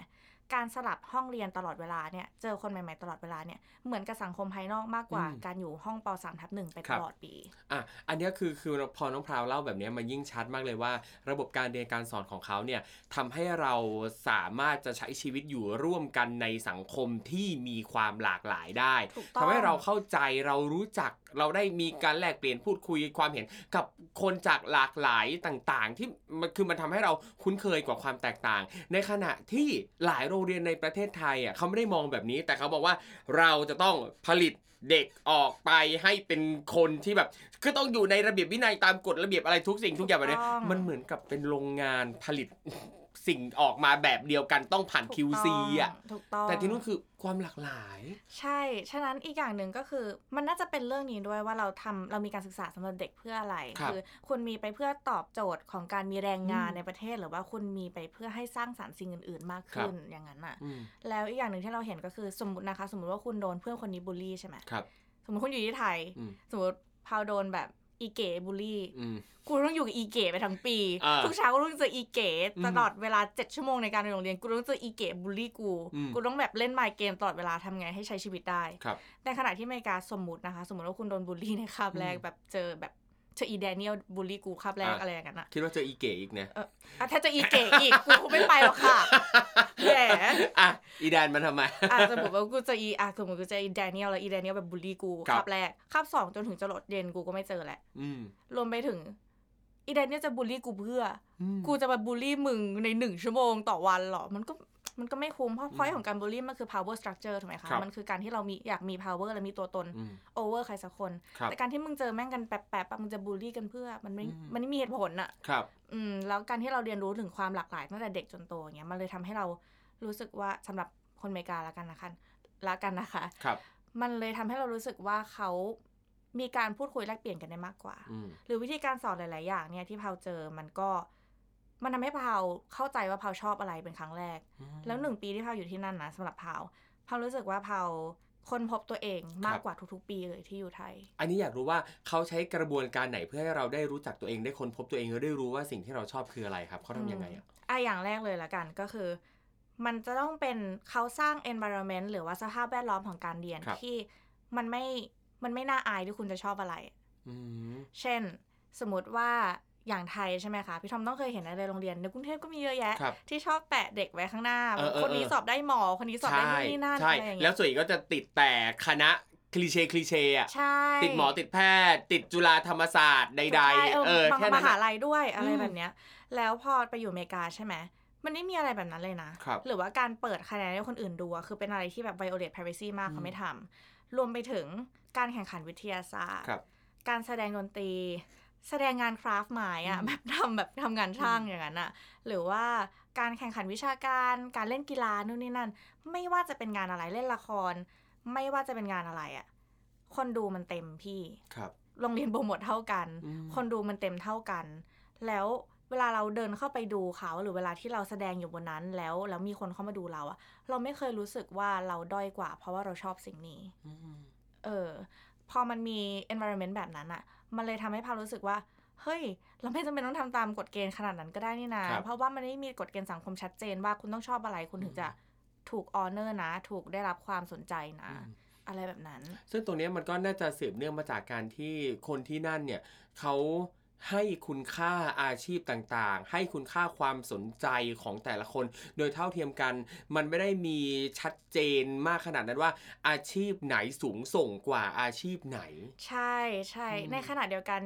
การสลับห้องเรียนตลอดเวลาเนี่ยเจอคนใหม่ๆตลอดเวลาเนี่ยเหมือนกับสังคมภายนอกมากกว่า การอยู่ห้องป .3 ทับหนึ่งไปตลอดปีอะอันเนี้ยคือคือพอน้องพราวเล่าแบบเนี้ยมันยิ่งชัดมากเลยว่า ระบบการเรียนการสอนของเขาเนี่ยทำให้เราสามารถจะใช้ชีวิตอยู่ร่วมกันในสังคมที่มีความหลากหลายได้ถูกต้องทำให้เราเข้าใจเรารู้จักเราได้มีการแลกเปลี่ยนพูดคุยความเห็นกับคนจากหลากหลายต่างๆ ที่มันคือมันทำให้เราคุ้นเคยกว่าความแตกต่าง ในขณะที่หลายโรงเรียนในประเทศไทยอะเขาไม่ได้มองแบบนี้ แต่เขาบอกว่าเราจะต้องผลิตเด็กออกไปให้เป็นคนที่แบบคือต้องอยู่ในระเบียบวินัยตามกฎระเบียบอะไรทุกสิ่งทุกอย่างแบบนี้ถูกต้องมันเหมือนกับเป็นโรงงานผลิต สิ่งออกมาแบบเดียวกันต้องผ่านถูก QC อะถูกต้องแต่ที่นู่นคือความหลากหลาย ใช่ ฉะนั้นอีกอย่างหนึ่งก็คือมันน่าจะเป็นเรื่องนี้ด้วยว่าเราทำเรามีการศึกษาสำหรับเด็กเพื่ออะไรครับอคุณมีไปเพื่อตอบโจทย์ของการมีแรงงานอืมในประเทศ หรือว่าคุณมีไปเพื่อให้สร้างสรรค์สิ่งอื่น ๆ มากขึ้นอย่างนั้นน่ะอืมแล้วอีกอย่างหนึ่งที่เราเห็นก็คือสมมตินะคะ สมมติว่าคุณโดนเพื่อนคนนี้บูลลี่ใช่ไหมครับสมมติคุณอยู่ที่ไทยอืมสมมติพาวโดนแบบ อีเก๋บูลลี่อืมกูต้องอยู่กับอีเก๋ไปทั้งปีอ่าทุกเช้ากูต้องเจออีเก๋อืมตลอดเวลาเจ็ดชั่วโมงในการเรียนโรงเรียน กูต้องเจออีเก๋บูลลี่กูอืมกูต้องแบบเล่น mind game ตลอดเวลาทำไงให้ใช้ชีวิตได้ครับในขณะที่อเมริกาสมมุตินะคะ สมมติว่าคุณโดนบูลลี่ในคาบแรกอืมแบบเจอแบบ เจออีแดเนียลบูลลี่กูคาบแรกอะอะไรอย่างนั้นอะคิดว่าเจออีเก๋อีกนะเอออะถ้าเจออีเก๋อีกกูคงไม่ไปหรอกค่ะแหมอะอีแดนมันทำไมอะสมมติว่ากูเจออีอะสมมติกูเจออีแดเนียลแล้วอีแดเนียลแบบบูลลี่กูครับคาบแรกคาบสองจนถึงจะหลดเย็นกูก็ไม่เจอแหละอืมรวมไปถึงอีแดเนียลจะบูลลี่กูเพื่ออืมกูจะมาบูลลี่มึงในหนึ่งชั่วโมงต่อวันเหรอ มันก็ มันก็ไม่คุ้มเพราะอืม point ของการบูลลี่มันคือ power structure ถูกไหมคะครับมันคือการที่เรามีอยากมี power และมีตัวตนอืม over ใครสักคนครับแต่การที่มึงเจอแม่งกันแปะๆปะมึงจะบูลลี่กันเพื่อมันไม่อืมมันไม่มีเหตุผลอะครับอืมแล้วการที่เราเรียนรู้ถึงความหลากหลายตั้งแต่เด็กจนโตอย่างเงี้ยมันเลยทำให้เรารู้สึกว่าสำหรับคนอเมริกาละกันนะคะละกันนะคะครับ มันเลยทำให้เรารู้สึกว่าเขามีการพูดคุยแลกเปลี่ยนกันได้มากกว่าอืมหรือวิธีการสอนหลาย ๆ อย่างเนี่ยที่พาวเจอมันก็ มันทำให้พาวเข้าใจว่าพาวชอบอะไรเป็นครั้งแรก แล้วหนึ่งปีที่พาวอยู่ที่นั่นนะสำหรับพาวพาวรู้สึกว่าพาวค้นพบตัวเองมากกว่าทุกๆ ปีเลยที่อยู่ไทย อันนี้อยากรู้ว่าเขาใช้กระบวนการไหนเพื่อให้เราได้รู้จักตัวเองได้ค้นพบตัวเองแล้วได้รู้ว่าสิ่งที่เราชอบคืออะไรครับเขาทำยังไงอะอะอย่างแรกเลยละกันก็คือ มันจะต้องเป็นเขาสร้าง environment หรือว่าสภาพแวดล้อมของการเรียนครับที่มันไม่มันไม่น่าอายที่คุณจะชอบอะไรอืมเช่น สมมติว่า อย่างไทยใช่ไหมคะพี่ทอมต้องเคยเห็นในโรงเรียนในกรุงเทพก็มีเยอะแยะครับที่ชอบแปะเด็กไว้ข้างหน้าเออเออคนนี้เออสอบได้หมอคนนี้สอบได้นู่นนี่นั่นใช่อะไรอย่างแล้เงี้วยส่วนใหญ่ก็จะติดแต่คณะคลีเช่คลีเช่อะใช่ติดหมอติดแพทย์ ติดจุฬาธรรมศาสตร์ใดใช่ๆเออบางแค่มนั้นหาอะลัยด้วยอะไรอืมแบบเนี้ย แล้วพอไปอยู่อเมริกาใช่ไหมมันไม่มีอะไรแบบนั้นเลยนะครับหรือว่าการเปิดคะแนนให้คนอื่นดูอะคือเป็นอะไรที่แบบ violate privacy มากอืมเขาไม่ทำรวมไปถึงการแข่งขันวิทยาศาสตร์ครับการแสดงดนตรี แสดงงานคราฟต์ไม้อะอืมแบบทำแบบทำงานช่างอย่างนั้นอะหรือว่าการแข่งขันวิชาการการเล่นกีฬานู่นนี่นั่น ไม่ว่าจะเป็นงานอะไรเล่นละคร ไม่ว่าจะเป็นงานอะไรอะคนดูมันเต็มพี่ครับโรงเรียนโปรโมทเท่ากันอืมคนดูมันเต็มเท่ากัน แล้วเวลาเราเดินเข้าไปดูเขาหรือเวลาที่เราแสดงอยู่บนนั้นแล้วแล้วมีคนเข้ามาดูเราอะเราไม่เคยรู้สึกว่าเราด้อยกว่า เพราะว่าเราชอบสิ่งนี้อืมเออพอมันมี environment แบบนั้นอะ มันเลยทำให้พารู้สึกว่า เฮ้ย เราไม่จำเป็นต้องทำตามกฎเกณฑ์ขนาดนั้นก็ได้นี่นาครับเพราะว่ามันไม่มีกฎเกณฑ์สังคมชัดเจนว่าคุณต้องชอบอะไรคุณถึงจะถูก honor นะ ถูกได้รับความสนใจนะอืมอะไรแบบนั้น ซึ่งตรงเนี้ยมันก็น่าจะสืบเนื่องมาจากการที่คนที่นั่นเนี่ยเขา ให้คุณค่าอาชีพต่างๆ ให้คุณค่าความสนใจของแต่ละคน โดยเท่าเทียมกัน มันไม่ได้มีชัดเจนมากขนาดนั้นว่า อาชีพไหนสูงส่งกว่าอาชีพไหน ใช่ใช่อืมในขณะเดียวกัน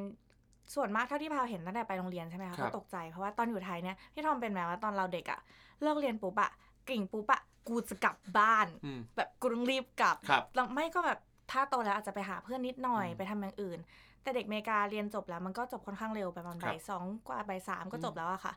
ส่วนมากเท่าที่พาวเห็นตั้งแต่ไปโรงเรียนใช่ไหมคะครับก็ตกใจเพราะว่าตอนอยู่ไทยเนี่ยพี่ทอมเป็นแบบว่าตอนเราเด็กอะเลิกเรียนปุ๊บอะกิ่งปุ๊บอะกูจะกลับบ้านอืมแบบกูต้องรีบกลับครับแล้วไม่ก็แบบถ้าโตแล้วอาจจะไปหาเพื่อนนิดหน่อยอืมไปทำอย่างอื่น แต่เด็กอเมริกาเรียนจบแล้วมันก็จบค่อนข้างเร็วประมาณครับบ่ายสองกว่าบ่ายสามก็อืมจบแล้วอะค่ะ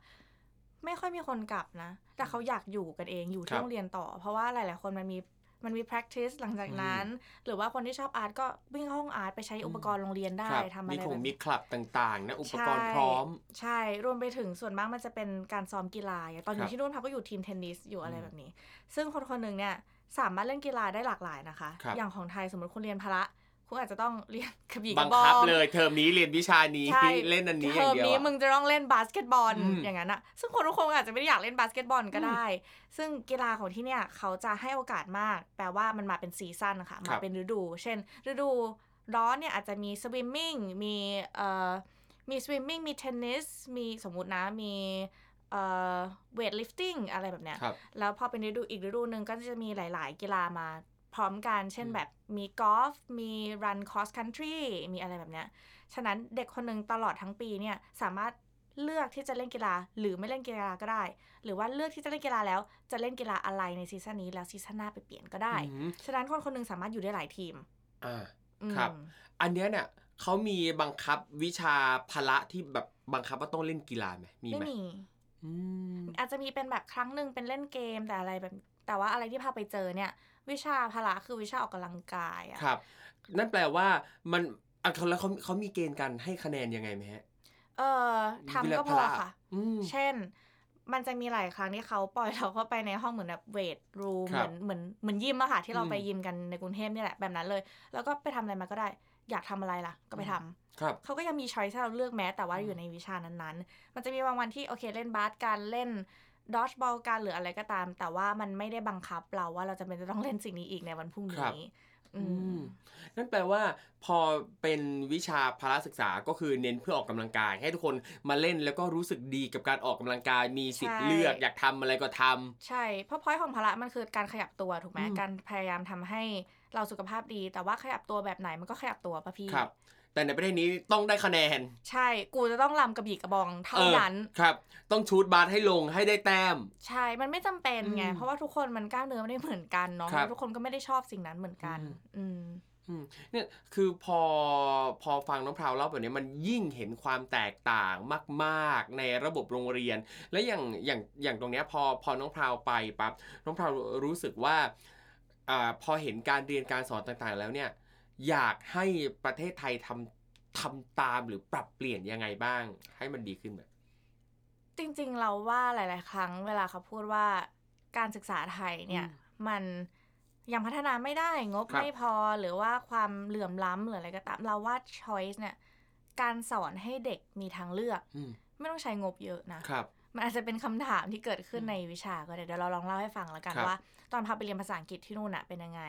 ไม่ค่อยมีคนกลับนะ แต่เขาอยากอยู่กันเองอยู่ครัที่บโรงเรียนต่อ เพราะว่าหลาย ๆ คนมันมีมันมี practice หลังจากนั้น หรือว่าคนที่ชอบอาร์ตก็วิ่งเข้าห้องอาร์ตไปใช้อุปกรณ์โรงเรียนได้ครับทำอะไรมีแบบของมีนี้คลับต่างๆนะอุปกรณ์ใช่พร้อม ใช่รวมไปถึงส่วนมากมันจะเป็นการซ้อมกีฬาอย่างตอนอครัยู่บที่นู่นพาวก็อยู่ทีมเทนนิสอยู่อะไรอืมแบบนี้ ซึ่งคนคนหนึ่งเนี่ยสามารถเล่นกีฬาได้หลากหลายนะคะครับอย่างของไทยสมมติคุณเรียนพละ คุณอาจจะต้องเรียนกระบี่กระบองบังคับเลยเทอมนี้เรียนวิชานี้ใช่เล่นอันนี้อย่างเดียวเทอมนี้อะมึงจะต้องเล่นบาสเกตบอลอืม อย่างนั้นอะซึ่งคนทุกคนอาจจะไม่ได้อยากเล่นบาสเกตบอลก็ได้ ซึ่งกีฬาของที่เนี่ยเขาจะให้โอกาสมาก แปลว่ามันมาเป็น season ค่ะครับมาเป็นฤดู เช่น ฤดูร้อนเนี่ยอาจจะมี swimming มีเอ่อ มี swimming มีเทนนิส มีสมมุตินะ มีเอ่อ weightlifting อะไรแบบเนี้ย ครับ แล้วพอเป็นฤดูอีกฤดูหนึ่งก็จะมีหลาย ๆ กีฬามา พร้อมกันเช่นอืมแบบมีกอล์ฟมี run cross country มีอะไรแบบเนี้ย ฉะนั้นเด็กคนหนึ่งตลอดทั้งปีเนี่ยสามารถเลือกที่จะเล่นกีฬาหรือไม่เล่นกีฬาก็ได้ หรือว่าเลือกที่จะเล่นกีฬาแล้ว จะเล่นกีฬาอะไรในซีซั่นนี้แล้วซีซั่นหน้าไปเปลี่ยนก็ได้อืมฉะนั้นคนคนหนึงสามารถอยู่ได้หลายทีมอ่าอืมครับ อันเนี้ยเนี่ยเขามีบังคับวิชาพละที่แบบบังคับว่าต้องเล่นกีฬาไหมมีไม่ไหมมีอืมอาจจะมีเป็นแบบครั้งหนึ่งเป็นเล่นเกมแต่อะไรแบบแต่ว่าอะไรที่พาไปเจอเนี่ย วิชาพละคือวิชาออกกำลังกายอะครับ นั่นแปลว่ามันอะเขาแล้วเขาเขามีเกณฑ์การให้คะแนนยังไงไหมฮะเออทำก็พวิอลาพละค่ะอืมเช่นมันจะมีหลายครั้งที่เขาปล่อยเราเข้าไปในห้องเหมือนแบบเวทรูมคเหรัมืบอนเหมือนเหมือนยิมอะค่ะที่เราอืมไปยิมกันในกรุงเทพนี่แหละแบบนั้นเลย แล้วก็ไปทำอะไรมาก็ได้ อยากทำอะไรล่ะ ก็ไปทำครับเขาก็ยังมีช้อยส์ให้เราเลือกแม้แต่ว่าอืมอยู่ในวิชานั้นๆ มันจะมีบางวันที่โอเคเล่นบาสกันเล่น ดอชบอลกันหรืออะไรก็ตาม แต่ว่ามันไม่ได้บังคับเราว่าเราจะเป็นจะต้องเล่นสิ่งนี้อีกในวันพรุ่งครับนี้อือืมมนั่นแปลว่าพอเป็นวิชาพละศึกษาก็คือเน้นเพื่อออกกำลังกาย ให้ทุกคนมาเล่นแล้วก็รู้สึกดีกับการออกกำลังกาย มีสิทธิ์ใช่เลือกอยากทำอะไรก็ทำใช่เพราะพอยของพละมันคือการขยับตัวถูกไหมอืมการพยายามทำให้เราสุขภาพดี แต่ว่าขยับตัวแบบไหนมันก็ขยับตัวป่ะพี่ครับ แต่ในประเทศนี้ต้องได้คะแนน ใช่ กูจะต้องลำกระบี่กระบองเท่าออนั้น ครับ ต้องชูดบาสให้ลงให้ได้แต้ม ใช่ มันไม่จำเป็นไงอืมเพราะว่าทุกคนมันกล้ามเนื้อไม่ได้เหมือนกันเนาะครับแล้วทุกคนก็ไม่ได้ชอบสิ่งนั้นเหมือนกันอืมอืมอืมเนี่ยคือพอพอฟังน้องพราวเล่าแบบนี้มันยิ่งเห็นความแตกต่างมาก ๆ ในระบบโรงเรียน และอย่างอย่างอย่างตรงเนี้ยพอพอน้องพราวไปปั๊บน้องพราวรู้สึกว่าอ่าพอเห็นการเรียนการสอนต่างๆ แล้วเนี่ย อยากให้ประเทศไทยทำทำตามหรือปรับเปลี่ยนยังไงบ้าง ให้มันดีขึ้นแบบจริง ๆ เราว่าหลาย ๆ ครั้งเวลาเขาพูดว่าการศึกษาไทยเนี่ยอืมมันยังพัฒนาไม่ได้งบครับไม่พอหรือว่าความเหลื่อมล้ำหรืออะไรก็ตาม เราว่า choice เนี่ย การสอนให้เด็กมีทางเลือกอืมไม่ต้องใช้งบเยอะนะครับมันอาจจะเป็นคำถามที่เกิดขึ้นในวิชาก็ได้เดี๋ยวเราลองเล่าให้ฟังแล้วกันครับว่า ตอนพาไปเรียนภาษาอังกฤษที่นู่นอะเป็นยังไง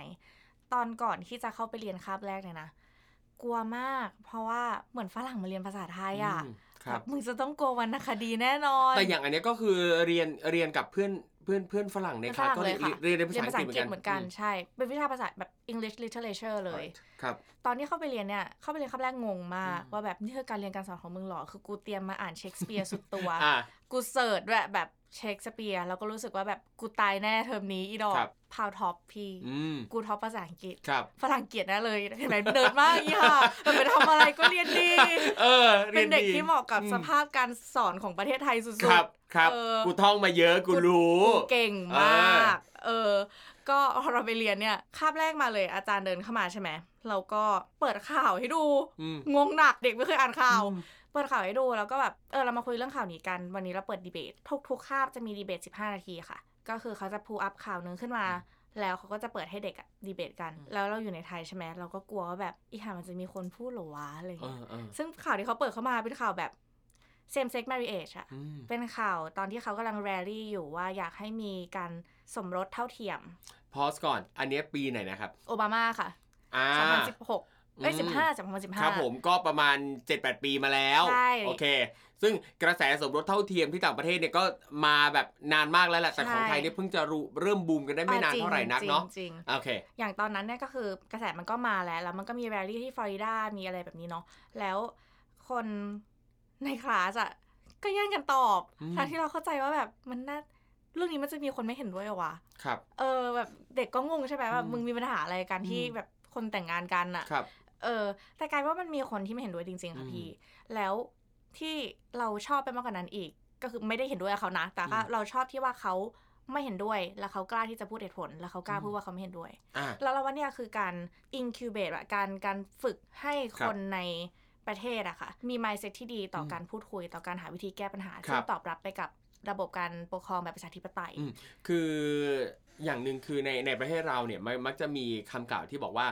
ตอนก่อนที่จะเข้าไปเรียนคาบแรกเนี่ยนะกลัวมาก เพราะว่าเหมือนฝรั่งมาเรียนภาษาไทยอะอืมครับแบบมึงจะต้องกลัววรรณคดีแน่นอน แต่อย่างอันเนี้ยก็คือเรียนเรียนกับเพื่อนเพื่อนเพื่อนฝรั่งในเป็นคลาสฝรั่งก็เลเรียยค่ะเรียนในภาเรียนภาษาอังกฤษเหเหมืมืออนนกันใช่ เป็นวิชาภาษาแบบ English literature เลยครับตอนที่เข้าไปเรียนเนี่ย เข้าไปเรียนคาบแรกงงมากอืมว่าแบบนี่คือการเรียนการสอนของมึงเหรอ คือกูเตรียมมาอ่านเชคสเปียร์สุดตัวอ่า กู search ด้วยแบบเชคสเปียร์แล้วก็รู้สึกว่าแบบกูตายแน่เทอมนี้อีดอกครับพาว top พี่อืม กู top ภาษาอังกฤษครับฝรั่งเกลียดแน่เลยเห็นไหมเดินมากอีค่ะแบบไปทำอะไรก็เรียนดี เออเป็นเด็กรียที่เหมาะกับอืสภาพการสอนของประเทศไทยสุดครับๆครับเออ กูท่องมาเยอะกูรู้ กูเก่งมเอาก เออ ก็พอเราไปเรียนเนี่ย คาบแรกมาเลยอาจารย์เดินเข้ามาใช่ไหม เราก็เปิดข่าวให้ดู อืมงงหนักเด็กไม่เคยอ่านข่าว อืม เปิดข่าวให้ดูแล้วก็แบบเออเรามาคุยเรื่องข่าวนี้กัน วันนี้เราเปิดดีเบตทุกทุกคาบจะมีดีเบต 15 นาทีค่ะ ก็คือเขาจะพูอัพข่าวหนึงขึ้นมา แล้วเขาก็จะเปิดให้เด็กอะดีเบตกัน แล้วเราอยู่ในไทยใช่ไหมเราก็กลัวว่าแบบอีห่ามันจะมีคนพูดเหรอวะอะไรอย่างเอเงี้ยอเออซึ่งข่าวที่เขาเปิดเข้ามาเป็นข่าวแบบ same sex marriage อะอืมเป็นข่าวตอนที่เขากำลังแรลลี่อยู่ว่าอยากให้มีการสมรสเท่าเทียม พอสก่อน อันเนี้ยปีไหนนะครับ โอบามาค่ะอ่า2016 เอ้ยอืม15จาก2015ครับผมก็ประมาณ 7-8 ปีมาแล้วใช่โอเค ซึ่งกระแสสมรสเท่าเทียมที่ต่างประเทศเนี่ยก็มาแบบนานมากแล้วแหละแต่ของไทยเนี่ยเพิ่งจะรู้เริ่มบูมกันได้ไม่นานอ่จงเท่าไหร่นักเนาะจริงจริงโอเค อย่างตอนนั้นเนี่ยก็คือกระแสมันก็มาแล้ว แล้วมันก็มีแรลลี่ที่ฟลอริดามีอะไรแบบนี้เนาะแล้วคนในคลาสอะก็แย่งกันตอบอืมทั้งที่เราเข้าใจว่าแบบมันน่าเรื่องนี้มันจะมีคนไม่เห็นด้วยเหรอวะครับ เออแบบเด็กก็งงใช่ไหมแบบอืมมึงมีปัญหาอะไรกันที่อืมแบบคนแต่งงานกันอะครับ เออ แต่กลายว่ามันมีคนที่ไม่เห็นด้วยจริง ๆ ค่ะอืมพี่ แล้วที่เราชอบไปมากกว่านั้นอีก ก็คือไม่ได้เห็นด้วยกับเขานะ แต่ว่าอืมเราชอบที่ว่าเขาไม่เห็นด้วย แล้วเขากล้าที่จะพูดเหตุผล แล้วเขากล้าอืมพูดว่าเขาไม่เห็นด้วยอ่าแล้วเราว่าเนี่ยคือการ incubate อะการการฝึกให้คครับนในประเทศอะค่ะ มี mindset ที่ดีต่ออมการพูดคุย ต่อการหาวิธีแก้ปัญหาครับซึ่งตอบรับไปกับระบบการปกครองแบบประชาธิปไตยอืมคือ อย่างหนึ่งคือในในประเทศเราเนี่ยมันมักจะมีคำกล่าวที่บอกว่า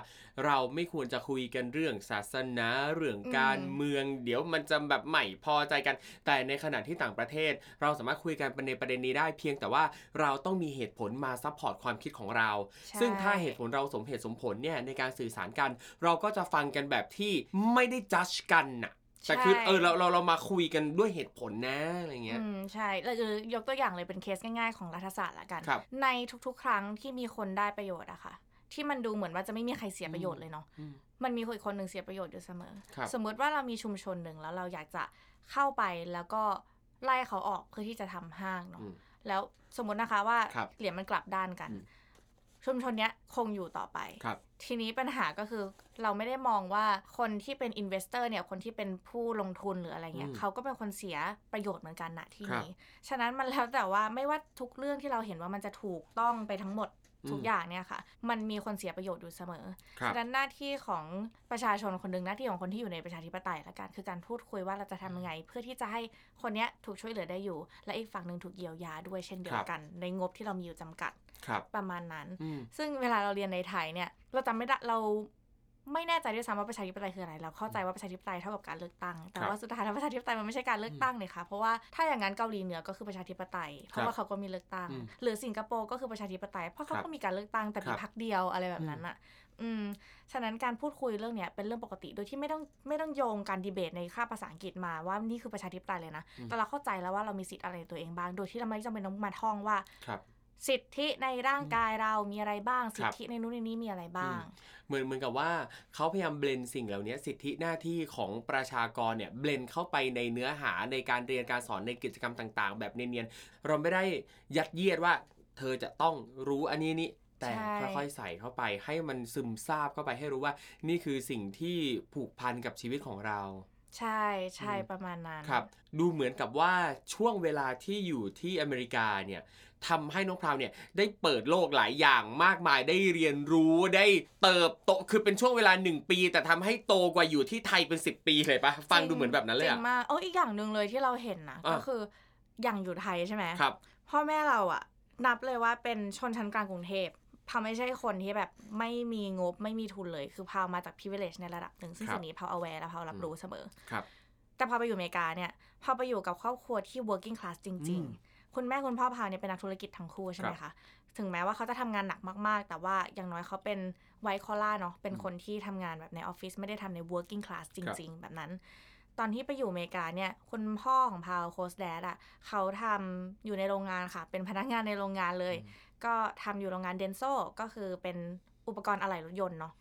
เราไม่ควรจะคุยกันเรื่องศาสนาเรื่องการอืมเมือง เดี๋ยวมันจะแบบไม่พอใจกัน แต่ในขณะที่ต่างประเทศ เราสามารถคุยกันในประเด็นนี้ได้เพียงแต่ว่าเราต้องมีเหตุผลมา support ความคิดของเราใช่ซึ่งถ้าเหตุผลเราสมเหตุสมผลเนี่ยในการสื่อสารกัน เราก็จะฟังกันแบบที่ไม่ได้กัดกันน่ะ แต่คือใช่เออเราเราเรามาคุยกันด้วยเหตุผลนะอะไรเงี้ยอืมใช่เราจะยกตัวอย่างเลยเป็นเคสง่าย ๆของรัฐศาสตร์ละกันครับในทุกๆ ครั้งที่มีคนได้ประโยชน์อะค่ะ ที่มันดูเหมือนว่าจะไม่มีใครเสียประโยชน์เลยเนาะอืมมันมีคนอีกคนหนึ่งเสียประโยชน์อยู่เสมอครับสมมุติว่าเรามีชุมชนหนึ่งแล้วเราอยากจะเข้าไปแล้วก็ไล่เขาออกเพื่อที่จะทำห้างเนาะอืมแล้วสมมตินะคะว่าครับเหรียญมันกลับด้านกันอืม ชุมชนเนี้ยคงอยู่ต่อไปครับ ทีนี้ปัญหาก็คือเราไม่ได้มองว่าคนที่เป็นอินเวสเตอร์เนี่ยคนที่เป็นผู้ลงทุนหรืออะไรเงี้ยอืมเขาก็เป็นคนเสียประโยชน์เหมือนกันนะที่ครับนี้ฉะนั้นมันแล้วแต่ว่าไม่ว่าทุกเรื่องที่เราเห็นว่ามันจะถูกต้องไปทั้งหมดทุกอืมอย่างเนี่ยค่ะ มันมีคนเสียประโยชน์อยู่เสมอครับฉะนั้นหน้าที่ของประชาชนคนหนึ่งหน้าที่ของคนที่อยู่ในประชาธิปไตยละกันคือการพูดคุยว่าเราจะทำยังไง เพื่อที่จะให้คนเนี้ยถูกช่วยเหลือได้อยู่ และอีกฝั่งหนึ่งถูกเยียวยาด้วยเช่นเดียวกัน ในงบที่เรามีอยู่จำกัดครับ ประมาณนั้นอืมซึ่งเวลาเราเรียนในไทยเนี่ย เราจำไม่ได้เราไม่แน่ใจด้วยซ้ำว่าประชาธิปไตยคืออะไร เราเข้าใจว่าประชาธิปไตยเท่ากับการเลือกตั้ง แต่ครับว่าสุดท้ายแล้วประชาธิปไตยมันไม่ใช่การเลือกตั้งเลยค่ะ เพราะว่าถ้าอย่างนั้นเกาหลีเหนือก็คือประชาธิปไตย เพราะว่าเขาก็มีเลือกตั้งอืมหรือสิงคโปร์ก็คือประชาธิปไตย เพราะเขาครับก็มีการเลือกตั้งแต่คมีรับพรรคเดียวอะไรแบบนั้นอะอืม ฉะนั้นการพูดคุยเรื่องเนี้ยเป็นเรื่องปกติ โดยที่ไม่ต้องไม่ต้องโยงการดีเบตในค่าบภาษาอังกฤษมาว่านี่คือประชาธิปไตยเลยนะอืมแต่เราเข้าใจแล้วว่าเรามีสิทธิ์อะไรในตัวเองบ้าง โดยที่เราไม่จำเป็นต้องมาท่องว่าครับ สิทธิในร่างกายเรามีอะไรบ้างคสิรัทบธิในนู้นในนี้มีอะไรบ้าง เหมือนเหมือนกับว่าเขาพยายามเบลนสิ่งเหล่านี้สิทธิหน้าที่ของประชากรเนี่ยเบลนเข้าไปในเนื้อหาในการเรียนการสอนในกิจกรรมต่าง ๆ แบบเนียนๆเราไม่ได้ยัดเยียดว่า เธอจะต้องรู้อันนี้นี่แต่ใช่ค่อยๆใส่เข้าไปให้มันซึมซาบเข้าไปให้รู้ว่า นี่คือสิ่งที่ผูกพันกับชีวิตของเรา ใช่ใช่อืมประมาณนั้นครับ ดูเหมือนกับว่าช่วงเวลาที่อยู่ที่อเมริกาเนี่ย ทำให้น้องพราวเนี่ยได้เปิดโลกหลายอย่างมากมายได้เรียนรู้ได้เติบโตคือเป็นช่วงเวลา 1 ปี แต่ทำให้โตกว่าอยู่ที่ไทยเป็น 10 ปีเลยปะฟังดูเหมือนแบบนั้นเลยจอะริงมากโอ้อีกอย่างหนึ่งเลยที่เราเห็นนะอะก็คืออย่างอยู่ไทยใช่ไหมครับพ่อแม่เราอะนับเลยว่าเป็นชนชั้นกลางกรุงเทพพาไม่ใช่คนที่แบบไม่มีงบไม่มีทุนเลย คือพามาจาก privilege ในระดับหนึ่งซึ่งครับสิ่งนี้พา aware และพารับรู้เสมอครับแต่พอไปอยู่อเมริกาเนี่ยพอไปอยู่กับครอบครัวที่ working class จริงอืมๆ คุณแม่คุณพ่อพาเนี่ยเป็นนักธุรกิจทั้งคู่ใช่ไหมครัคะบถึงแม้ว่าเขาจะทำงานหนักมากๆ แต่ว่าอย่างน้อยเขาเป็นไวท์คอล่าเนาะ เป็นคนที่ทำงานแบบในออฟฟิศไม่ได้ทำใน working class จริง ๆ แบบนั้น ตอนที่ไปอยู่อเมริกาเนี่ยคุณพ่อของพาว host dad อะเขาทำอยู่ในโรงงานค่ะ เป็นพนักงานในโรงงานเลย ก็ทำอยู่โรงงานเดนโซก็คือเป็นอุปกรณ์อะไหล่รถยนต์เนาะ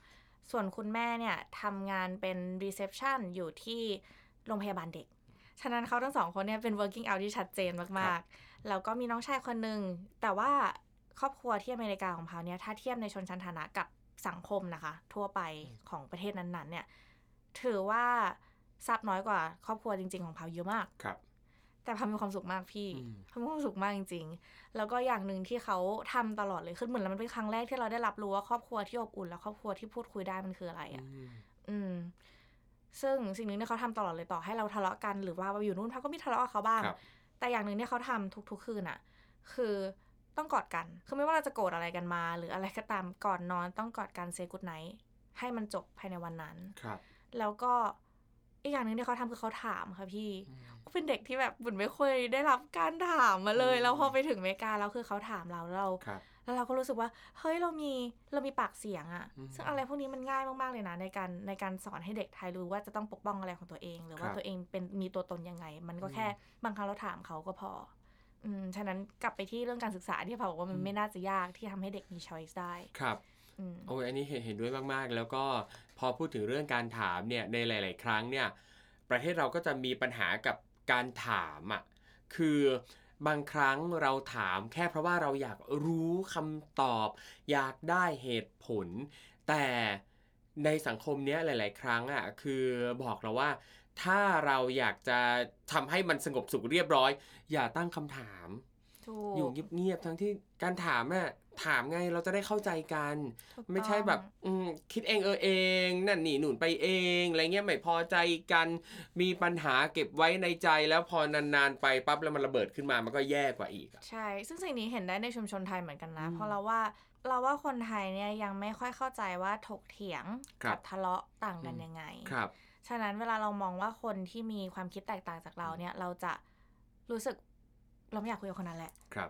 ส่วนคุณแม่เนี่ยทำงานเป็น reception อยู่ที่โรงพยาบาลเด็ก ฉะนั้นเขาทั้งสองคนเนี่ยเป็น working class ที่ชัดเจนมาก ๆ แล้วก็มีน้องชายคนหนึ่งแต่ว่าครอบครัวที่อเมริกาของเขาเนี่ยถ้าเทียบในชนชั้นฐานะกับสังคมนะคะ ทั่วไปของประเทศนั้นๆ เนี่ย ถือว่าทรัพย์น้อยกว่า ครอบครัวจริง ๆของพาวเยอะมากครับ แต่พาวมีความสุขมากพี่อืมพาวมีความสุขมากจริง ๆ แล้วก็อย่างหนึ่งที่เขาทำตลอดเลยคือเหมือนมันเป็นครั้งแรกที่เราได้รับรู้ว่าครอบครัวที่อบอุ่นและครอบครัวที่พูดคุยได้มันคืออะไรอะอืมอืมซึ่งสิ่งหนึ่งที่เขาทำตลอดเลยต่อให้เราทะเลาะกันหรือว่าอยู่นู่นเขาก็มีทะเลาะกับเขาบ้างครับ แต่อย่างหนึ่งที่เขาทำทุก ๆ คืนอะคือต้องกอดกัน คือไม่ว่าเราจะโกรธอะไรกันมา หรืออะไรก็ตามก่อนนอนต้องกอดกันเซกุดไนท์ให้มันจบภายในวันนั้นครับ แล้วก็อีกอย่างหนึ่งที่เขาทำคือเขาถามค่ะพี่อืมเป็นเด็กที่แบบบุญไม่เคยได้รับการถามมาเลยอืมแล้วพอไปถึงอเมริกาแล้วคือเขาถามเราแล้วเราครับ แล้วเราก็รู้สึกว่า เฮ้ยเรามีเรามีปากเสียงอะอืมซึ่งอะไรพวกนี้มันง่ายมากๆเลยนะในการในการสอนให้เด็กไทยรู้ว่าจะต้องปกป้องอะไรของตัวเอง หรือว่าครับตัวเองเป็นมีตัวตนยังไง มันก็อืมแค่บางครั้งเราถามเขาก็พอ อืมฉะนั้นกลับไปที่เรื่องการศึกษาที่เขาบอกว่ามันอืมไม่น่าจะยากที่ทำให้เด็กมี choice ได้ครับอืมโอ้ยอันนี้เห็นเห็นด้วยมากๆ แล้วก็พอพูดถึงเรื่องการถามเนี่ยในหลาย ๆ ครั้งเนี่ย ประเทศเราก็จะมีปัญหากับการถามอะคือ บางครั้งเราถามแค่เพราะว่าเราอยากรู้คำตอบ อยากได้เหตุผล แต่ในสังคมเนี้ยหลาย ๆ ครั้งอะคือบอกเราว่า ถ้าเราอยากจะทำให้มันสงบสุขเรียบร้อย อย่าตั้งคำถาม อยู่กเงียบๆทั้งที่การถามอะถามไงเราจะได้เข้าใจกันถูกไม่ใช่แบบต้องอืมคิดเองเออเอง นั่นนี่หนุนไปเองอะไรเงี้ยไม่พอใจกัน มีปัญหาเก็บไว้ในใจแล้วพอนานๆไปปั๊บแล้วมันระเบิดขึ้นมามันก็แย่กว่าอีกอะใช่ ซึ่งสิ่งนี้เห็นได้ในชุมชนไทยเหมือนกันนะอืมเพราะเราว่าเราว่าคนไทยเนี่ยยังไม่ค่อยเข้าใจว่าถกเถียงครับกับทะเลาะต่างกันอืมยังไงครับฉะนั้นเวลาเรามองว่าคนที่มีความคิดแตกต่างจากเราเนี่ยเราจะรู้สึก เราไม่อยากคุยกับคนนั้นแหละ ครับ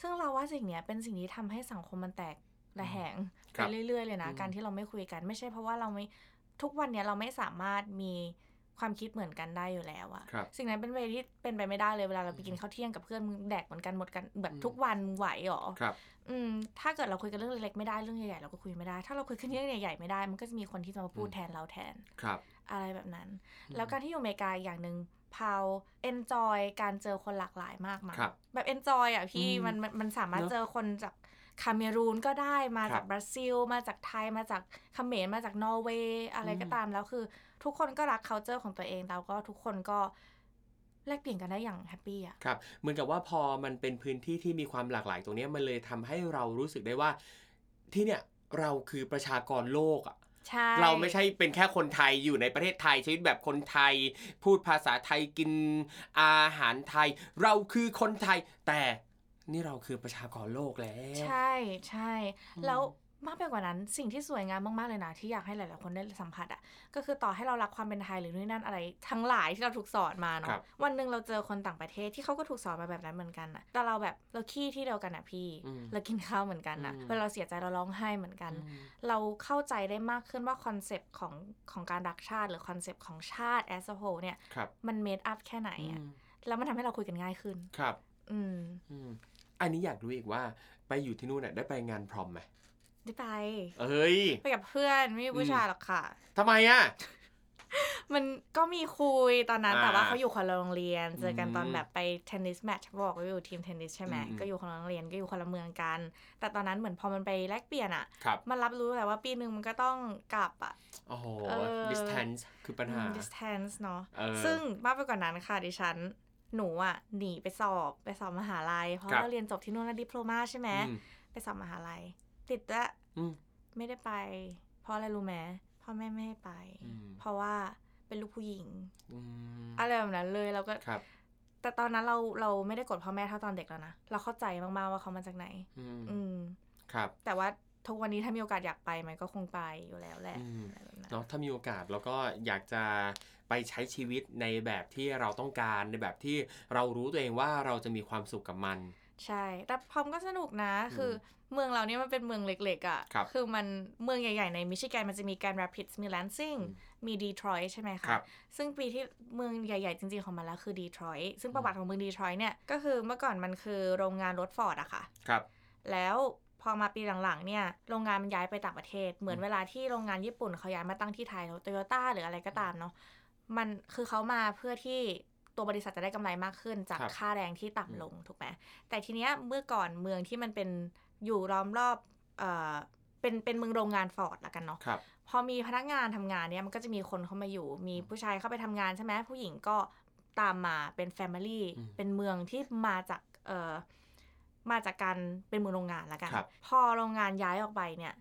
ซึ่งเราว่าสิ่งเนี้ยเป็นสิ่งที่ทำให้สังคมมันแตกระแหงครัไปบเรื่อย ๆ เลยนะอืมการที่เราไม่คุยกันไม่ใช่เพราะว่าเราไม่ทุกวันเนี้ยเราไม่สามารถมีความคิดเหมือนกันได้อยู่แล้วอะครับสิ่งนั้นเป็นเวที่เป็นไปไม่ได้เลยเวลาเราไปกินข้าวเที่ยงกับเพื่อนมึงแดกเหมือนกันหมดกันแบบอืมทุกวันมึงไหวหรอครับ อืม ถ้าเกิดเราคุยกันเรื่องเล็กๆไม่ได้เรื่องใหญ่ๆเราก็คุยไม่ได้ ถ้าเราคุยกันเรื่องใหญ่ๆไม่ได้ มันก็จะมีคนที่จะมาพูดอืมแทนเราแทนครับ อะไรแบบนั้น แล้วการที่อยู่อเมริกาอีกอย่างหนึ่ง พาว enjoy การเจอคนหลากหลายมากๆครับแบบ enjoy อะพี่อืมมันมันมันสามารถเนอะเจอคนจากคาเมรูนก็ได้ครัจากบราซิล มาจากไทยมาจากเขมรมาจากนอร์เวย์อะไรก็อืมตามแล้วคือ ทุกคนก็รัก c u เจอร์ของตัวเองแล้วก็ทุกคนก็แลกเปลี่ยนกันได้อย่าง happy อะครับเหมือนกับว่าพอมันเป็นพื้นที่ที่มีความหลากหลายตรงเนี้ยมันเลยทำให้เรารู้สึกได้ว่าที่เนี่ยเราคือประชากรโลกอะ ใช่ เราไม่ใช่เป็นแค่คนไทยอยู่ในประเทศไทยชีวิตแบบคนไทย พูดภาษาไทยกินอาหารไทย เราคือคนไทยแต่นี่เราคือประชากรโลกแล้ว ใช่ใช่อืมแล้ว มากไปกว่านั้นสิ่งที่สวยงามมาก ๆ เลยนะที่อยากให้หลาย ๆ คนได้สัมผัสอะก็คือต่อให้เรารักความเป็นไทยหรือนู่นนนั่นอะไร ทั้งหลายที่เราถูกสอนมาครัเนาะบวันหนึ่งเราเจอคนต่างประเทศที่เขาก็ถูกสอนมาแบบนั้นเหมือนกันอะแต่เราแบบเราขี้ที่เดียวกันอะพี่อืมเรากินข้าวเหมือนกันอะอืมเวลาเราเสียใจเราร้องไห้เหมือนกันอืมเราเข้าใจได้มากขึ้นว่า concept ของของการรักชาติ หรือ concept ของชาติ as a whole เนี่ยครับมัน made up แค่ไหนอะอืมแล้วมันทำให้เราคุยกันง่ายขึ้นครับอืมอืมอันนี้อยากรู้อีกว่าไปอยู่ที่นู่นน่ะได้ไปงาน prom ไหม ได้ไป เอ้ย ไปกับเพื่อนไม่มีผู้อืมชายหรอกค่ะ ทำไมอะ มันก็มีคุยตอนนั้น อ่าแต่ว่าเขาอยู่คนละโรงเรียน เจอกันอืมตอนแบบไปเทนนิส match บอกว่าอยู่ทีมเทนนิสใช่ไหมอืม ก็อยู่คนละโรงเรียนก็อยู่คนละเมืองกัน แต่ตอนนั้นเหมือนพอมันไปแลกเปลี่ยนอะครับ มันรับรู้แต่ว่าปีหนึ่งมันก็ต้องกลับอะโอ้โห เออ distance คือปัญหา อืม distance เนาะเออ ซึ่งมากไปกว่านั้นค่ะดิฉัน หนูอะหนีไปสอบไปสอบมหาลัย เพราะครับ เราเรียนจบที่นู่นแล้วดิโพลมาใช่ไหม อืม ไปสอบมหาลัย ติดละอืมไม่ได้ไป เพราะอะไรรู้ไหมพ่อแม่ไม่ให้ไปอืมเพราะว่าเป็นลูกผู้หญิงอืมอะไรแบบนั้นเลยแล้วก็ครับแต่ตอนนั้นเราเราไม่ได้กดพ่อแม่เท่าตอนเด็กแล้วนะ เราเข้าใจมากๆว่าเขามาจากไหน อืมอืมครับ แต่ว่าทุกวันนี้ถ้ามีโอกาสอยากไปมันก็คงไปอยู่แล้วแหละอืมอะไรแบบนั้นเนาะถ้ามีโอกาสแล้วก็อยากจะไปใช้ชีวิตในแบบที่เราต้องการในแบบที่เรารู้ตัวเองว่าเราจะมีความสุขกับมัน ใช่ แต่พร้อมก็สนุกนะ คือเมืองเราเนี่ยมันเป็นเมืองเล็กๆอะ่ะครับคือมันเมืองใหญ่ๆในมิชิแกนมันจะมีแกรนด์แรปิดส์มีแลนซิงอืมมีดีทรอยต์ใช่ไหมคะครับซึ่งปีที่เมืองใหญ่ๆจริงๆของมันแล้วคือดีทรอยต์ ซึ่งประวัติของเมืองดีทรอยต์เนี่ย ก็คือเมื่อก่อนมันคือโรงงานรถฟอร์ดอะค่ะ ครับ แล้วพอมาปีหลังๆเนี่ยโรงงานมันย้ายไปต่างประเทศ เหมือนเวลาที่โรงงานญี่ปุ่นเขาย้ายมาตั้งที่ไทยแล้วโตโยต้าหรืออะไรก็ตามเนาะมันคือเขามาเพื่อที่ ตัวบริษัทจะได้กำไรมากขึ้นจากครับค่าแรงที่ต่ำลงถูกไหมแต่ทีเนี้ยเมื่อก่อนเมืองที่มันเป็นอยู่ล้อมรอบเอ่อเป็นเป็นเมืองโรงงานฟอร์ดละกันเนาะครับพอมีพนักงานทำงานเนี่ยมันก็จะมีคนเข้ามาอยู่ มีผู้ชายเข้าไปทำงานใช่ไหมผู้หญิงก็ตามมาเป็น family อืมเป็นเมืองที่มาจากเอ่อมาจากการเป็นเมืองโรงงานละกันครับพอโรงงานย้ายออกไปเนี่ย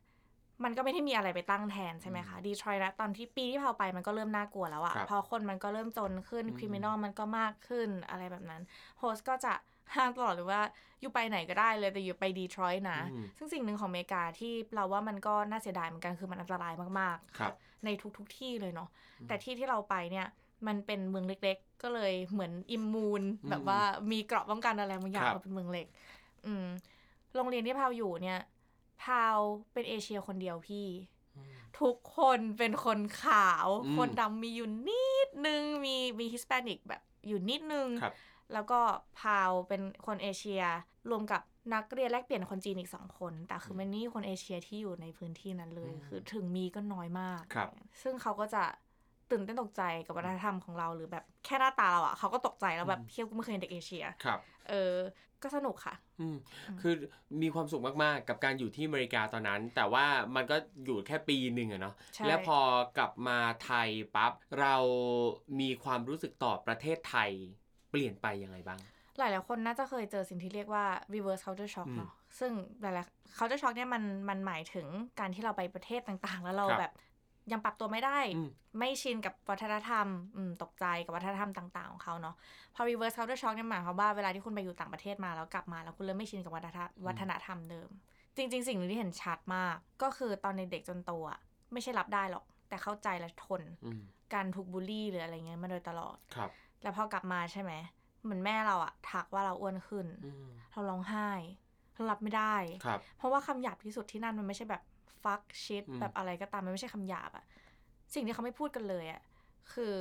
มันก็ไม่ได้มีอะไรไปตั้งแทนใช่ไหมคะดีทรอยต์ตอนที่ปีที่เผาไปมันก็เริ่มน่ากลัวแล้วอะครับพอคนมันก็เริ่มจนขึ้นอืม criminal มันก็มากขึ้นอะไรแบบนั้น host ก็จะห้ามตลอดเลยว่าอยู่ไปไหนก็ได้เลยแต่อย่าไปดีทรอยต์นะอืมซึ่งสิ่งหนึ่งของอเมริกาที่เราว่ามันก็น่าเสียดายเหมือนกันคือมันอันตรายมากๆครับในทุกๆทที่เลยเนาะอืมแต่ที่ที่เราไปเนี่ยมันเป็นเมืองเล็กๆ ก็เลยเหมือนอิมมูนอืมแบบว่ามีเกราะป้องกันอะไรบางอย่างครับเราเป็นเมืองเล็ก อืมโรงเรียนที่พาวอยู่เนี่ย พาวเป็นเอเชียคนเดียวพี่อืมทุกคนเป็นคนขาวอืมคนดำมีอยู่นิดนึง มีมีฮิสแปนิกแบบอยู่นิดนึงครับแล้วก็พาวเป็นคนเอเชีย รวมกับนักเรียนแลกเปลี่ยนคนจีนอีกสองคน แต่คือมันนี่คนเอเชียที่อยู่ในพื้นที่นั้นเลยอืมคือถึงมีก็น้อยมากครับซึ่งเขาก็จะตื่นเต้นตกใจกับวัฒนธรรมของเราหรือแบบแค่หน้าตาเราอะเขาก็ตกใจแล้วแบบเที่ยวกูไม่เคยเห็นเด็กเอเชียครับ เออก็สนุกค่ะ อืมคือมีความสุขมากๆ กับการอยู่ที่อเมริกาตอนนั้น แต่ว่ามันก็อยู่แค่ปีหนึ่งอะเนาะใช่แล้วพอกลับมาไทยปั๊บเรามีความรู้สึกต่อประเทศไทยเปลี่ยนไปยังไงบ้าง หลายๆคนน่าจะเคยเจอสิ่งที่เรียกว่า reverse culture shock อืมเนาะซึ่งหลายๆ culture shock เนี่ยมันมันหมายถึงการที่เราไปประเทศต่างๆ แล้วเราครับแบบ ยังปรับตัวไม่ได้อืมไม่ชินกับวัฒนธรรมอืมตกใจกับวัฒนธรรมต่าง ๆ ของเขาเนาะพอ reverse culture shock เนี่ยหมายความว่าเวลาที่คุณไปอยู่ต่างประเทศมาแล้วกลับมาแล้วคุณเริ่มไม่ชินกับวัฒนธรรมวัฒนธรรมเดิม จริง ๆ สิ่งหนึ่งที่เห็นชัดมาก ก็คือตอนในเด็กจนโตอะไม่ใช่รับได้หรอก แต่เข้าใจและทนอืมการถูกบูลลี่หรืออะไรเงี้ยมาโดยตลอดครับ แล้วพอกลับมาใช่ไหมเหมือนแม่เราอะทักว่าเราอ้วนขึ้นอืมเราร้องไห้เรารับไม่ได้ครับเพราะว่าคำหยาบที่สุดที่นั่นมันไม่ใช่แบบ fuck shit อืมแบบอะไรก็ตามมันไม่ใช่คำหยาบอะสิ่งที่เขาไม่พูดกันเลยอะคือ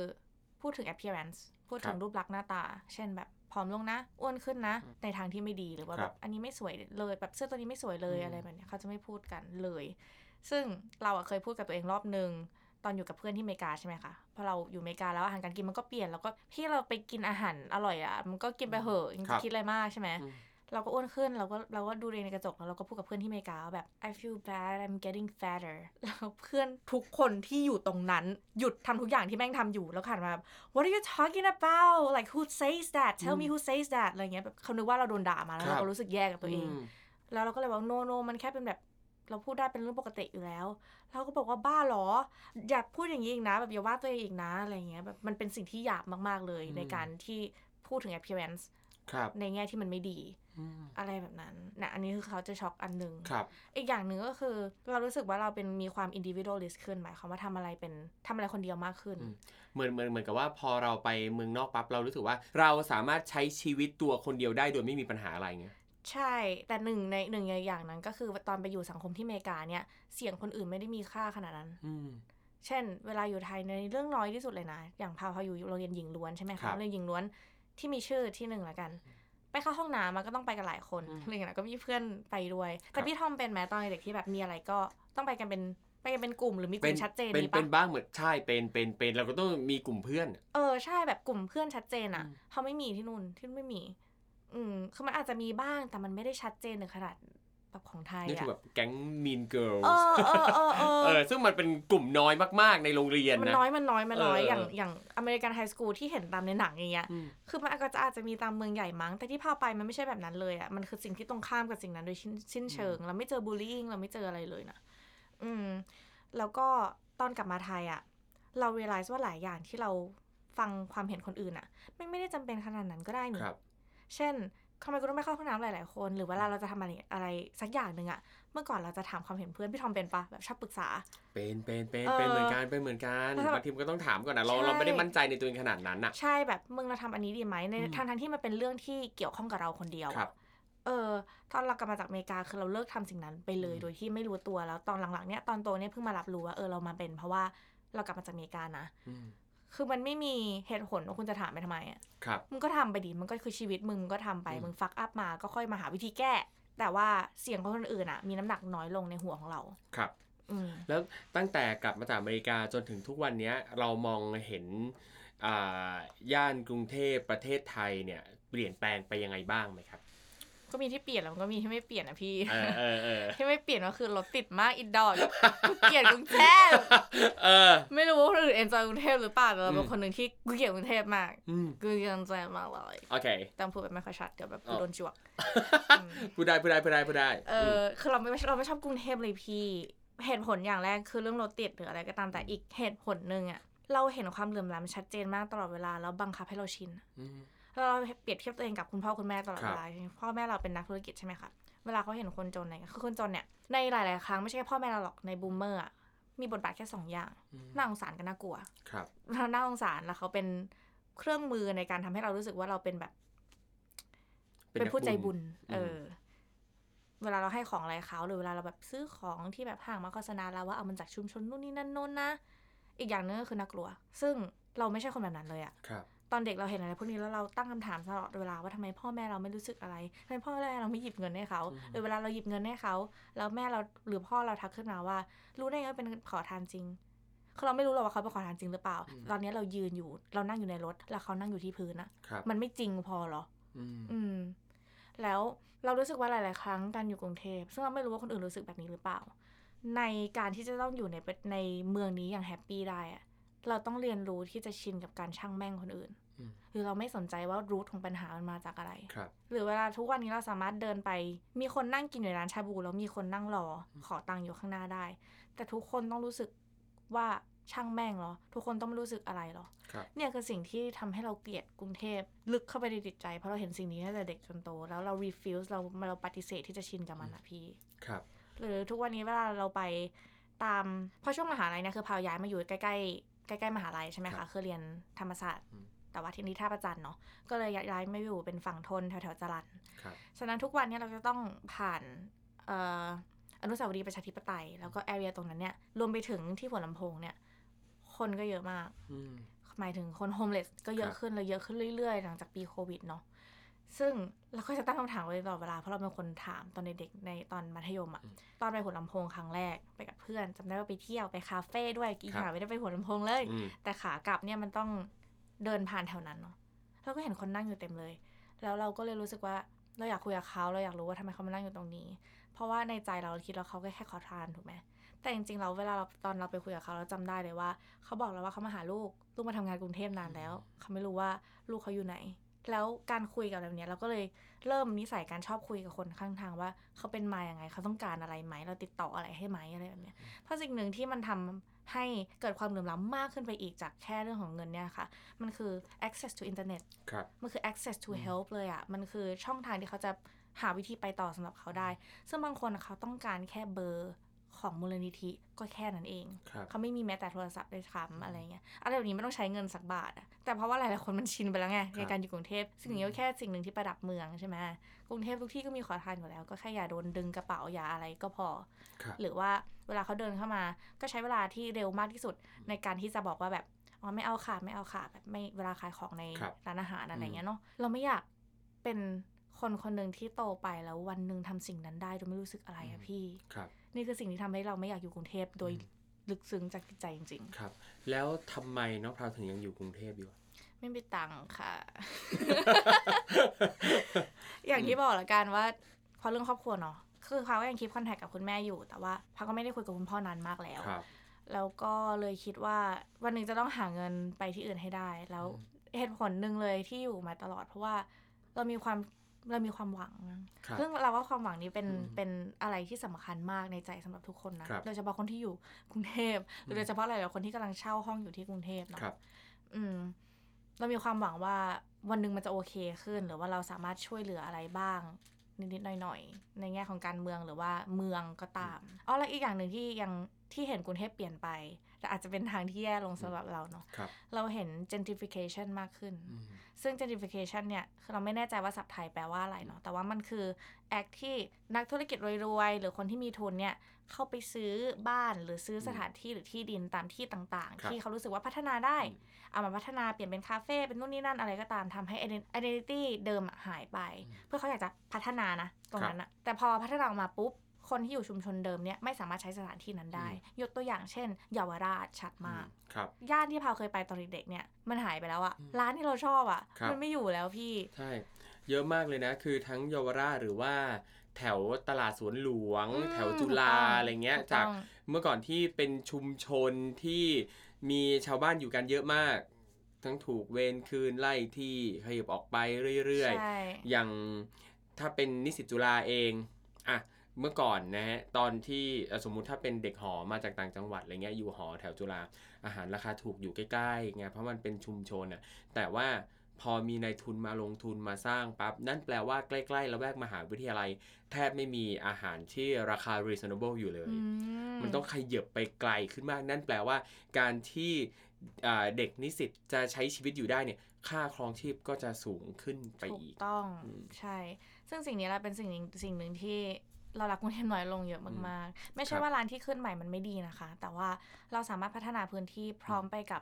พูดถึง appearance พูดถึงรูปลักษณ์หน้าตา เช่นแบบผอมลงนะ อ้วนขึ้นนะ ในทางที่ไม่ดีหรือว่าแบบอันนี้ไม่สวยเลยแบบเสื้อตัวนี้ไม่สวยเลยอะไรแบบเนี้ยเขาจะไม่พูดกันเลย ซึ่งเราอะเคยพูดกับตัวเองรอบนึงตอนอยู่กับเพื่อนที่อเมริกาใช่ไหมคะพอเราอยู่อเมริกาแล้วอาหารการกินมันก็เปลี่ยน แล้วก็พี่เราไปกินอาหารอร่อยอะมันก็กินไปเหอะยังครัจะบคิดอะไรมากใช่ไหมอืม เราก็อ้วนขึ้นเราก็เราก็ดูตัวเองในกระจกแล้วเราก็พูดกับเพื่อนที่อเมริกาว่าแบบ I feel bad I'm getting fatter แล้วเพื่อนทุกคนที่อยู่ตรงนั้น หยุดทำทุกอย่างที่แม่งทำอยู่แล้วขันมาแบบ What are you talking about like who says that tell me who says that อะไรเงี้ยแบบเขานึกว่าเราโดนด่ามาแล้วครับเราก็รู้สึกแย่กับตัวเองอืมแล้วเราก็เลยบอก no no มันแค่เป็นแบบเราพูดได้เป็นเรื่องปกติอยู่แล้ว เราก็บอกว่าบ้าเหรอ อย่าพูดอย่างนี้อีกนะ แบบอย่าว่าตัวเองอีกนะอะไรเงี้ยแบบมันเป็นสิ่งที่หยาบมาก ๆ เลยอืมในการที่พูดถึง appearance ครับในแง่ที่มันไม่ดี อืมอะไรแบบนั้นนะอันนี้คือเขาจะช็อกอันหนึ่งครับอีกอย่างหนึ่งก็คือเรารู้สึกว่าเราเป็นมีความ individualist ขึ้นหมายความว่าทำอะไรเป็นทำอะไรคนเดียวมากขึ้นอืมเหมือนเหมือนเหมือนกับว่าพอเราไปเมืองนอกปั๊บเรารู้สึกว่า เราสามารถใช้ชีวิตตัวคนเดียวได้โดยไม่มีปัญหาอะไรเงี้ยใช่ แต่หนึ่งในหนึ่งในอย่างนั้นก็คือตอนไปอยู่สังคมที่อเมริกาเนี่ย เสียงคนอื่นไม่ได้มีค่าขนาดนั้นอืมเช่น เวลาอยู่ไทยในเรื่องน้อยที่สุดเลยนะ อย่างพาพาอยู่โรงเรียนหญิงล้วนใช่ไหมครัคะบโรงเรียนหญิงล้วนที่มีชื่อที่หนึ่งละกัน ไปเข้าห้องน้ำมันก็ต้องไปกันหลายคนอืมอะไรอย่างเงี้ยก็มีเพื่อนไปด้วยคแต่รับพี่ทอมเป็นไหมตอนเด็กที่แบบมีอะไรก็ต้องไปกันเป็นไปกันเป็นกลุ่มหรือมีกเป็ลุ่นมชัดเจนเป็นมีเป็ปะนบ้างเหมือนใช่เป็นเป็นเป็นเราก็ต้องมีกลุ่มเพื่อน เออใช่แบบกลุ่มเพื่อนชัดเจนอะอืมเขาไม่มีที่นู่นที่นู่นไม่มี อืมคือมันอาจจะมีบ้างแต่มันไม่ได้ชัดเจนถึงขนาด แบบของไทยนี่คืออะแบบแก๊ง mean girls เออเออเออเออเออซึ่งมันเป็นกลุ่มน้อยมากๆในโรงเรียนมันนะน้อยมันน้อยมันน้อยเออออย่างอย่างอเมริกันไฮสคูลที่เห็นตามในหนังอย่างเงี้ยอืมคือมันก็จะอาจจะมีตามเมืองใหญ่มั้ง แต่ที่พาไปมันไม่ใช่แบบนั้นเลยอะมันคือสิ่งที่ตรงข้ามกับสิ่งนั้นโดยสิ้นสิ้นเชิง เราไม่เจอบูลลี่เราไม่เจออะไรเลยนะอืม แล้วก็ตอนกลับมาไทยอะ เรา realize ว่าหลายอย่างที่เราฟังความเห็นคนอื่นอะไม่ไม่ได้จำเป็นขนาดนั้นก็ได้นี่ครับเช่น ทำไมกูต้องไปเข้าห้องน้ำหลายๆคน หรือเวลาเราจะทำอะไรอะไรสักอย่างหนึ่งอะเมื่อก่อนเราจะถามความเห็นเพื่อน พี่ทอมเป็นปะแบบชอบปรึกษา เป็นเป็นเป็นเออเป็นเหมือนกันเป็นเหมือนกันแล้วถ้าแบบบางทีมันก็ต้องถามก่อนนะเราใช่เราไม่ได้มั่นใจในตัวเองขนาดนั้นอะใช่แบบมึงเราทำอันนี้ดีไหมในอืมทางทางๆที่มันเป็นเรื่องที่เกี่ยวข้องกับเราคนเดียวอะครับเออตอนเรากลับมาจากอเมริกาคือเราเลิกทำสิ่งนั้นไปเลยอืมโดยที่ไม่รู้ตัวแล้วตอนหลังๆเนี่ยตอนโตเนี่ยเพิ่งมารับรู้ว่าเออเรามาเป็น เพราะว่าเรากลับมาจากอเมริกานะอืม คือมันไม่มีเหตุผลว่าคุณจะถามไปทำไมอะครับมึงก็ทำไปดิมันก็คือชีวิตมึงมึงก็ทำไปอืมมึงฟักอัพมาก็ค่อยมาหาวิธีแก้ แต่ว่าเสียงของคนอื่นอะมีน้ำหนักน้อยลงในหัวของเราครับอืมแล้วตั้งแต่กลับมาจากอเมริกาจนถึงทุกวันเนี้ยเรามองเห็นอ่าย่านกรุงเทพประเทศไทยเนี่ย เปลี่ยนแปลงไปยังไงบ้างไหมครับ ก็มีที่เปลี่ยนแล้วมันก็มีที่ไม่เปลี่ยนนะพี่เออเออเออที่ไม่เปลี่ยนก็คือรถติดมากอินดอร์กูเกลียดกรุงเทพเออไม่รู้ว่าคนอื่น enjoy กรุงเทพหรือเปล่าแต่เราเป็อืนมคนหนึ่งที่กูเกลียดกรุงเทพมากอืมกูเกลียดกรุงเทพมากเลยโอเคต้องพูดแบบไม่ค่อยชัดเดี๋ยวแบบกูอ๋อโดนจวกมพูดได้พูดได้พูดได้พูดได้เอออคือเราไม่เราไม่ชอบกรุงเทพเลยพี่ เหตุผลอย่างแรกคือเรื่องรถติดหรืออะไรก็ตามแต่อีกเหตุผลหนึ่งอะเราเห็นความเหลื่อมล้ำชัดเจนมากตลอดเวลาแล้วบังคับให้เราชินอืมแล้ว เราเปรียบเทียบตัวเองกับคุณพ่อคุณแม่ตลอดครัเวบลาพ่อแม่เราเป็นนักธุรกิจใช่ไหมคะเวลาเขาเห็นคนจนอะไรเงี้ยคือคนจนเนี่ยในหลาย ๆ ครั้งไม่ใช่แค่พ่อแม่เราหรอกในบูมเมอร์อะมีบทบาทแค่สองอย่างอืมน่าสงสารกับน่ากลัวครับเราน่าสงสารแล้วเขาเป็นเครื่องมือในการทำให้เรารู้สึกว่าเราเป็นแบบ เป็นผู้ใจบุญ เออ เวลาเราให้ของอะไรเขาหรือเวลาเราแบบซื้อของที่แบบห้างมาโฆษณาเราว่าเอามันจากชุมชนนู่นนี่นั่นโน้นนะอีกอย่างหนึงก็คือน่ากลัว ซึ่งเราไม่ใช่คนแบบนั้นเลยอะครับ ตอนเด็กเราเห็นอะไรพวกนี้แล้วเราตั้งคำถามตลอดเวลาว่าทำไมพ่อแม่เราไม่รู้สึกอะไรทำไมพ่อแม่เราไม่หยิบเงินให้เขาอืมหรือเวลาเราหยิบเงินให้เขาแล้วแม่เราหรือพ่อเราทักขึ้นมาว่า รู้ได้ไงว่าเป็นขอทานจริงคือเราไม่รู้หรอกว่าเขาเป็นขอทานจริงหรือเปล่าอืมตอนนี้เรายืนอยู่ เรานั่งอยู่ในรถ แล้วเขานั่งอยู่ที่พื้นอะครับมันไม่จริงพอเหรออืมอืม แล้วเรารู้สึกว่าหลาย ๆ ครั้งการอยู่กรุงเทพซึ่งเราไม่รู้ว่าคนอื่นรู้สึกแบบนี้หรือเปล่า ในการที่จะต้องอยู่ในประในเมืองนี้อย่างแฮปปี้ได้อะ เราต้องเรียนรู้ที่จะชินกับการช่างแม่งคนอื่นอืมหรือเราไม่สนใจว่ารูทของปัญหามันมาจากอะไรครับหรือเวลาทุกวันนี้เราสามารถเดินไป มีคนนั่งกินอยู่ในร้านชาบูแล้วมีคนนั่งรอขอตังค์อยู่ข้างหน้าได้ แต่ทุกคนต้องรู้สึกว่าช่างแม่งเหรอ ทุกคนต้องไม่รู้สึกอะไรเหรอครับเนี่ยคือสิ่งที่ทำให้เราเกลียดกรุงเทพลึกเข้าไปในจิตใจ เพราะเราเห็นสิ่งนี้ตั้งแต่เด็กจนโต แล้วเรา refuse เราเราปฏิเสธที่จะชินกับมันอะพี่ครับหรือทุกวันนี้เวลาเราไปตามเพราะช่วงมหาลัยเนี่ยคือพาวย้ายมาอยู่ใกล้ๆ ใกล้ๆมหาลัยใช่ไหมครัคะบคือเรียนธรรมศาสตร์อืมแต่ว่าที่นี่ท่าประจันเนาะ ก็เลยย้ายมาอยู่เป็นฝั่งทนแถวๆจรัญครับฉะนั้นทุกวันเนี้เราจะต้องผ่านเอ่ออนุสาวรีย์ประชาธิปไตย แล้วก็แอเรียตรงนั้นเนี่ย รวมไปถึงที่หัวลำโพงเนี่ย คนก็เยอะมากอืมหมายถึงคนโฮมเลสก็เยคอะรับขึ้นเลยเยอะขึ้นเรื่อยๆ หลังจากปีโควิดเนาะ ซึ่งเราก็จะตั้งคำถามไว้ตลอดเวลา เพราะเราเป็นคนถามตอนเด็กๆในตอนมัธยมอะตอนไปหัวลำโพงครั้งแรกไปกับเพื่อนจำได้ว่าไปเที่ยวไปคาเฟ่ด้วยกีหาไม่ได้ไปหัวลำโพงเลยอืมแต่ขากลับเนี่ยมันต้องเดินผ่านแถวนั้นเนาะเราก็เห็นคนนั่งอยู่เต็มเลย แล้วเราก็เลยรู้สึกว่าเราอยากคุยกับเขาเราอยากรู้ว่าทำไมเขามานั่งอยู่ตรงนี้ เพราะว่าในใจเราคิดว่าเขาก็แค่ขอทานถูกไหมแต่จริงๆเราเวลาเราตอนเราไปคุยกับเขาเราจำได้เลยว่า เขาบอกเราว่าเขามาหาลูกลูกมาทำงานกรุงเทพนานแล้ว เขาไม่รู้ว่าลูกเขาอยู่ไหน แล้วการคุยกับแบบเนี้ยเราก็เลยเริ่มนิสัยการชอบคุยกับคนข้างทางว่าเขาเป็นมาอย่างไง เขาต้องการอะไรไหมเราติดต่ออะไรให้ไหมอะไรแบบเนี้ยเพราะสิ่งหนึ่งที่มันทำให้เกิดความเหลื่อมล้ำมากขึ้นไปอีกจากแค่เรื่องของเงินเนี่ยค่ะ มันคือ access to internet ครับมันคือ access to help เลยอะ่ะ มันคือช่องทางที่เขาจะหาวิธีไปต่อสำหรับเขาได้ ซึ่งบางคนเขาต้องการแค่เบอร์ ของมูลนิธิก็แค่นั้นเองครับเขาไม่มีแม้แต่โทรศัพท์ด้วยซ้ำอะไรเงี้ยอะไรแบบนี้ไม่ต้องใช้เงินสักบาทอะแต่เพราะว่าหลายๆคนมันชินไปแล้วไงครับในการอยู่กรุงเทพสิ่งนี้ก็แค่สิ่งหนึ่งที่ประดับเมืองใช่ไหมกรุงเทพทุกที่ก็มีขอทานอยู่แล้ว ก็แค่อย่าโดนดึงกระเป๋าอย่าอะไรก็พอครับหรือว่าเวลาเขาเดินเข้ามา ก็ใช้เวลาที่เร็วมากที่สุดในการที่จะบอกว่าแบบอ๋อไม่เอาค่ะไม่เอาค่ะแบบไม่เวลาขายของในครับร้านอาหารอะไรอืมเงี้ยเนาะเราไม่อยากเป็นคนคนหนึ่งที่โตไปแล้ววันหนึ่งทำสิ่งนั้นได้โดยไม่รู้สึกอะไรอะพี่ครับ นี่คือสิ่งที่ทำให้เราไม่อยากอยู่กรุงเทพโดยลึกซึ้งจากจิตใจจริงครับ แล้วทำไมน้องพราวถึงยังอยู่กรุงเทพอยู่อะๆไม่มีตังค์ค่ะ อย่างที่บอกละกันว่าเพราะเรื่องครอบครัวเนาะคือเขาก็ยังคีปคอนแทคกับคุณแม่อยู่ แต่ว่าเขาก็ไม่ได้คุยกับคุณพ่อนานมากแล้วครับแล้วก็เลยคิดว่าวันหนึ่งจะต้องหาเงินไปที่อื่นให้ได้ แล้วอืมเหตุผลหนึ่งเลยที่อยู่มาตลอด เพราะว่าเรามีความ เรามีความหวังครับซึ่งเราว่าความหวังนี้เป็นอืมเป็นอะไรที่สำคัญมากในใจสำหรับทุกคนนะครับโดยเฉพาะคนที่อยู่กรุงเทพหรือโดยเฉพาะหลายๆคนที่กำลังเช่าห้องอยู่ที่กรุงเทพเนาะครับอืม เรามีความหวังว่าวันหนึ่งมันจะโอเคขึ้น หรือว่าเราสามารถช่วยเหลืออะไรบ้าง นิดๆหน่อยๆในแง่ของการเมืองหรือว่าเมืองก็ตามอ๋อแล้วอีกอย่างหนึ่งที่ยังที่เห็นกรุงเทพเปลี่ยนไป แต่อาจจะเป็นทางที่แย่ลงสำหรับเราเนาะครับเราเห็น gentrification มากขึ้นอืมซึ่ง gentrification เนี่ยคือเราไม่แน่ใจว่าศัพท์ไทยแปลว่าอะไรเนาะแต่ว่ามันคือแอคที่นักธุรกิจรวยๆ หรือคนที่มีทุนเนี่ยเข้าไปซื้อบ้านหรือซื้อสถานที่หรือที่ดินตามที่ต่างครับๆที่เขารู้สึกว่าพัฒนาได้อืมเอามาพัฒนาเปลี่ยนเป็นคาเฟ่เป็นนู่นนี่นั่นอะไรก็ตามทำให้ identity เดิมอะหายไป เพื่อเขาอยากจะพัฒนานะตรงนั้นอะแต่พอพัฒนาออกมาปุ๊บ คนที่อยู่ชุมชนเดิมเนี่ยไม่สามารถใช้สถานที่นั้นได้ ยกตัวอย่างเช่นเยาวราชชัดมากครับย่านที่พาวเคยไปตอนเด็กๆเนี่ยมันหายไปแล้วอะอืมร้านที่เราชอบอะครับมันไม่อยู่แล้วพี่ใช่เยอะมากเลยนะ คือทั้งเยาวราชหรือว่าแถวตลาดสวนหลวงอืมแถวจุฬาถูกต้องอะไรเงี้ยถูกจากต้องเมื่อก่อนที่เป็นชุมชนที่มีชาวบ้านอยู่กันเยอะมาก ทั้งถูกเวรคืนไล่ที่ขยับออกไปเรื่อยใช่ๆอย่างถ้าเป็นนิสิตจุฬาเองอะ เมื่อก่อนนะฮะตอนที่เอ่อสมมุติถ้าเป็นเด็กหอมาจากต่างจังหวัดอะไรเงี้ยอยู่หอแถวจุฬาอาหารราคาถูกอยู่ใกล้ๆไงเพราะมันเป็นชุมชนอะแต่ว่าพอมีนายทุนมาลงทุนมาสร้างปั๊บนั่นแปลว่าใกล้ๆละแวกมหาวิทยาลัย แทบไม่มีอาหารที่ราคา reasonable อยู่เลยอืมันต้องขยับไปไกลขึ้นมาก นั่นแปลว่า การที่อ่าเด็กนิสิตจะใช้ชีวิตอยู่ได้เนี่ย ค่าครองชีพก็จะสูงขึ้นไปถูกอีกต้องอืมใช่ ซึ่งสิ่งนี้แหละเป็นสิ่งหนึ่งสิ่งหนึ่งที่ เรารักกรุงเทพน้อยลงเยอะมากๆ ไม่ใช่ครับว่าร้านที่ขึ้นใหม่มันไม่ดีนะคะ แต่ว่าเราสามารถพัฒนาพื้นที่พร้อมไปกับ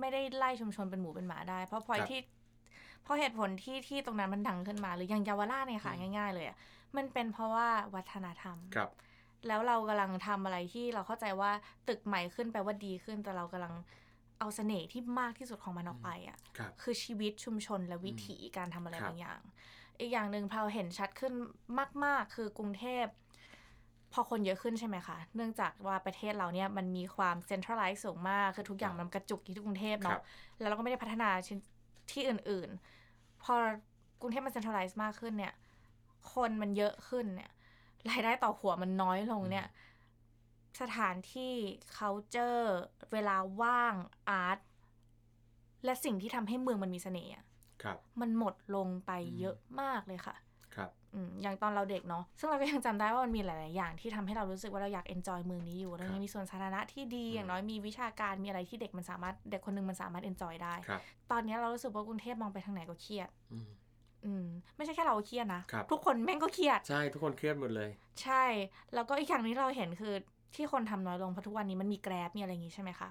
ไม่ได้ไล่ชุมชนเป็นหมูเป็นหมาได้ เพราะพอยครับที่เพราะเหตุผลที่ที่ตรงนั้นมันดังขึ้นมา หรืออย่างเยาวราชเนี่ยค่ะอืมง่าย ๆ เลยอะมันเป็นเพราะว่าวัฒนธรรมครับ แล้วเรากำลังทำอะไรที่เราเข้าใจว่าตึกใหม่ขึ้นแปลว่าดีขึ้นแต่เรากำลังเอาเสน่ห์ที่มากที่สุดของมันออกไปอะครับคือชีวิตชุมชนและวิถีการทำอะไรครับบางอย่าง อีกอย่างหนึ่งเราเห็นชัดขึ้นมาก ๆ คือกรุงเทพพอคนเยอะขึ้นใช่ไหมคะ เนื่องจากว่าประเทศเราเนี่ยมันมีความเซ็นทรัลไลซ์สูงมาก คือทุกอย่างมันกระจุกที่กรุงเทพครัเนาะบแล้วเราก็ไม่ได้พัฒนาชิ้นที่อื่น ๆ พอกรุงเทพมัน centralize มากขึ้นเนี่ย คนมันเยอะขึ้นเนี่ยรายได้ต่อหัวมันน้อยลงเนี่ย สถานที่ culture เวลาว่าง art และสิ่งที่ทำให้เมืองมันมีเสน่ห์อะครับ มันหมดลงไปอืมเยอะมากเลยค่ะครับอืมอย่างตอนเราเด็กเนาะ ซึ่งเราก็ยังจำได้ว่ามันมีหลาย ๆ อย่างที่ทำให้เรารู้สึกว่าเราอยาก enjoy เมืองนี้อยู่เรายังมีสวนสาธารณะที่ดีอืมอย่างน้อยมีวิชาการ มีอะไรที่เด็กมันสามารถ เด็กคนหนึ่งมันสามารถ enjoy ได้ครับตอนนี้เรารู้สึกว่ากรุงเทพมองไปทางไหนก็เครียดอืมอืมไม่ใช่แค่เราเครียดนะครับทุกคนแม่งก็เครียด ใช่ ทุกคนเครียดหมดเลย ใช่ แล้วก็อีกอย่างที่เราเห็นคือ ที่คนทำน้อยลงเพราะทุกวันนี้มันมีแกร็บมีอะไรอย่างงี้ใช่ไหมคะ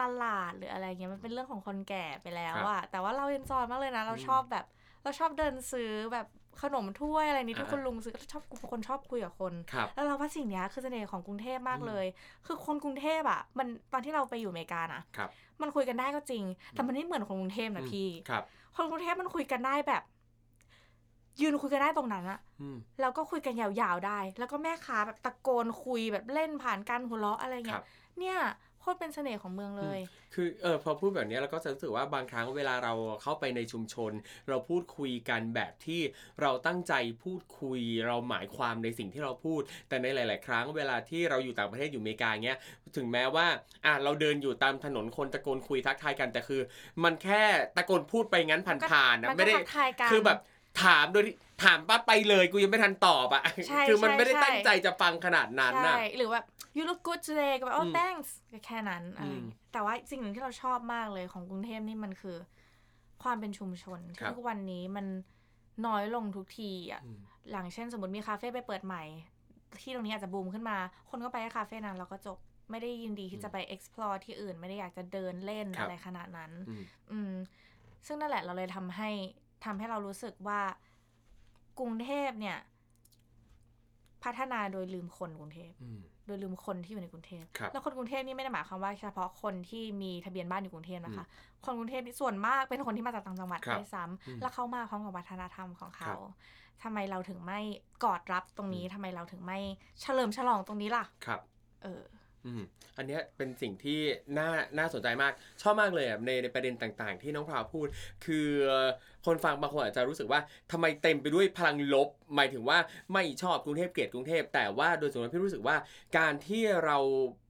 ตลาดหรืออะไรเงี้ยมันเป็นเรื่องของคนแก่ไปแล้วอะแต่ว่าเราเอนจอยมากเลยนะ เราอืมชอบแบบ เราชอบเดินซื้อแบบขนมถ้วยอะไรนี้อ่าทุกคนลุงซื้อก็ชอบคนชอบคุยกับคนครับแล้วเราว่าสิ่งเนี้ยคือเสน่ห์ของกรุงเทพมากอืมเลย คือคนกรุงเทพอะมันตอนที่เราไปอยู่อเมริกานะครับมันคุยกันได้ก็จริง แต่มันไม่เหมือนคนกรุงเทพนะพี่ครับคนกรุงเทพมันคุยกันได้แบบ ยืนคุยกันได้ตรงนั้นอะอืมแล้วก็คุยกันยาวๆได้ แล้วก็แม่ค้าแบบตะโกนคุยแบบเล่นผ่านการหัวเราะอะไรคเงี้รับยเนี่ยโคตรเป็นเสน่ห์ของเมืองเลย คือเออพอพูดแบบนี้เราก็จะรู้สึกว่าบางครั้งเวลาเราเข้าไปในชุมชน เราพูดคุยกันแบบที่เราตั้งใจพูดคุยเราหมายความในสิ่งที่เราพูด แต่ในหลาย ๆ ครั้งเวลาที่เราอยู่ต่างประเทศอยู่อเมริกาเงี้ยถึงแม้ว่าอะเราเดินอยู่ตามถนนคนตะโกนคุยทักทายกันแต่คือ มันแค่ตะโกนพูดไปงั้นผ่านๆนะมันก็ไม่ได้ทักทายกันคือแบบ ถามโดยที่ถามปั๊บไปเลยกูยังไม่ทันตอบอะ ใช่คือมันใช่ไม่ได้ใช่ ตั้งใจจะฟังขนาดนั้นใช่น่ะหรือแบบ you look good today ก็แบบ oh อืม thanks ก็แค่นั้นอะไรอืมอย่างเงี้ยแต่ว่าสิ่งหนึ่งที่เราชอบมากเลยของกรุงเทพนี่มันคือ ความเป็นชุมชนครับที่ทุกวันนี้มันน้อยลงทุกทีอะ อืมอย่างเช่นสมมติมีคาเฟ่ไปเปิดใหม่ ที่ตรงนี้อาจจะบูมขึ้นมา คนก็ไปแค่คาเฟ่นั้นแล้วก็จบไม่ได้ยินดีที่จะไป explore ที่อื่น ไม่ได้อยากจะเดินเล่นครับ อะไรขนาดนั้น อืมอืมซึ่งนั่นแหละเราเลยทำให้ ทำให้เรารู้สึกว่ากรุงเทพเนี่ย พัฒนาโดยลืมคนกรุงเทพอืมโดยลืมคนที่อยู่ในกรุงเทพครับแล้วคนกรุงเทพนี่ไม่ได้หมายความว่าเฉพาะคนที่มีทะเบียนบ้านอยู่กรุงเทพนะคะ คนกรุงเทพนี่ส่วนมากเป็นคนที่มาจากต่างจังหวัดครับด้วยซ้อืมำแล้วเข้ามาพร้อมกับวัฒนธรรมของครัเขาบทำไมเราถึงไม่กอดรับตรงนี้อืมทำไมเราถึงไม่เฉลิมฉลองตรงนี้ล่ะครับ เออ อันนี้เป็นสิ่งที่น่าน่าสนใจมาก ชอบมากเลยอะในในประเด็นต่างๆ ที่น้องพราวพูด คือคนฟังบางคนอาจจะรู้สึกว่าทำไมเต็มไปด้วยพลังลบ หมายถึงว่าไม่ชอบกรุงเทพเกลียดกรุงเทพแต่ว่าโดยส่วนตัวพี่รู้สึกว่า การที่เรา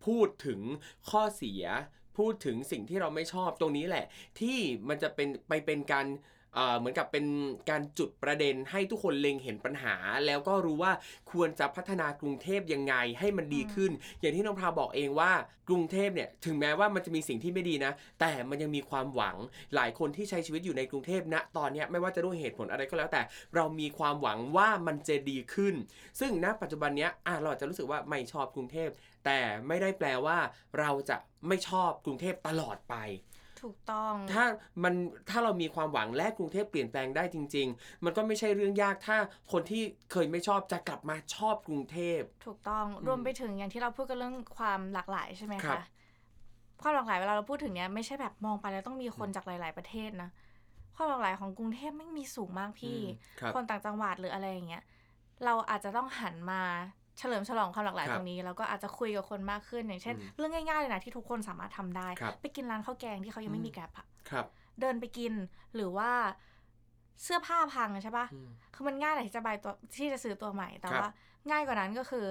พูดถึงข้อเสีย พูดถึงสิ่งที่เราไม่ชอบตรงนี้แหละ ที่มันจะเป็นไปเป็นการ เอ่อเหมือนกับเป็นการจุดประเด็นให้ทุกคนเล็งเห็นปัญหา แล้วก็รู้ว่าควรจะพัฒนากรุงเทพยังไงให้มันดีขึ้น อย่างที่น้องพราวบอกเองว่ากรุงเทพเนี่ยถึงแม้ว่ามันจะมีสิ่งที่ไม่ดีนะ แต่มันยังมีความหวังหลายคนที่ใช้ชีวิตอยู่ในกรุงเทพณตอนเนี้ยไม่ว่าจะด้วยเหตุผลอะไรก็แล้วแต่ เรามีความหวังว่ามันจะดีขึ้น ซึ่งณปัจจุบันเนี้ยอะเราอาจจะรู้สึกว่าไม่ชอบกรุงเทพแต่ไม่ได้แปลว่าเราจะไม่ชอบกรุงเทพตลอดไป ถูกต้อง ถ้ามันถ้าเรามีความหวังและกรุงเทพเปลี่ยนแปลงได้จริง ๆ มันก็ไม่ใช่เรื่องยากถ้าคนที่เคยไม่ชอบจะกลับมาชอบกรุงเทพ ถูกต้องอืมรวมไปถึงอย่างที่เราพูดกันเรื่องความหลากหลายใช่ไหมครัคะบความหลากหลายเวลาเราพูดถึงเนี้ยไม่ใช่แบบมองไปแล้วต้องมีคนจากหลาย ๆ ประเทศนะความหลากหลายของกรุงเทพไม่งมีสูงมากพี่ อืมครับ คนต่างจังหวัดหรืออะไรอย่างเงี้ยเราอาจจะต้องหันมา เฉลิมฉลองความหลากหลายครับตรงนี้แล้วก็อาจจะคุยกับคนมากขึ้นอย่างเช่นอืมเรื่องง่ายๆเลยนะที่ทุกคนสามารถทำได้ครับไปกินร้านข้าวแกงที่เขายังไม่อืมมีแกร็บอะครับเดินไปกินหรือว่าเสื้อผ้าพังใช่ปะอืมคือมันง่ายแหละที่จะบายตัวที่จะซื้อตัวใหม่ แต่ครับว่าง่ายกว่านั้นก็คือ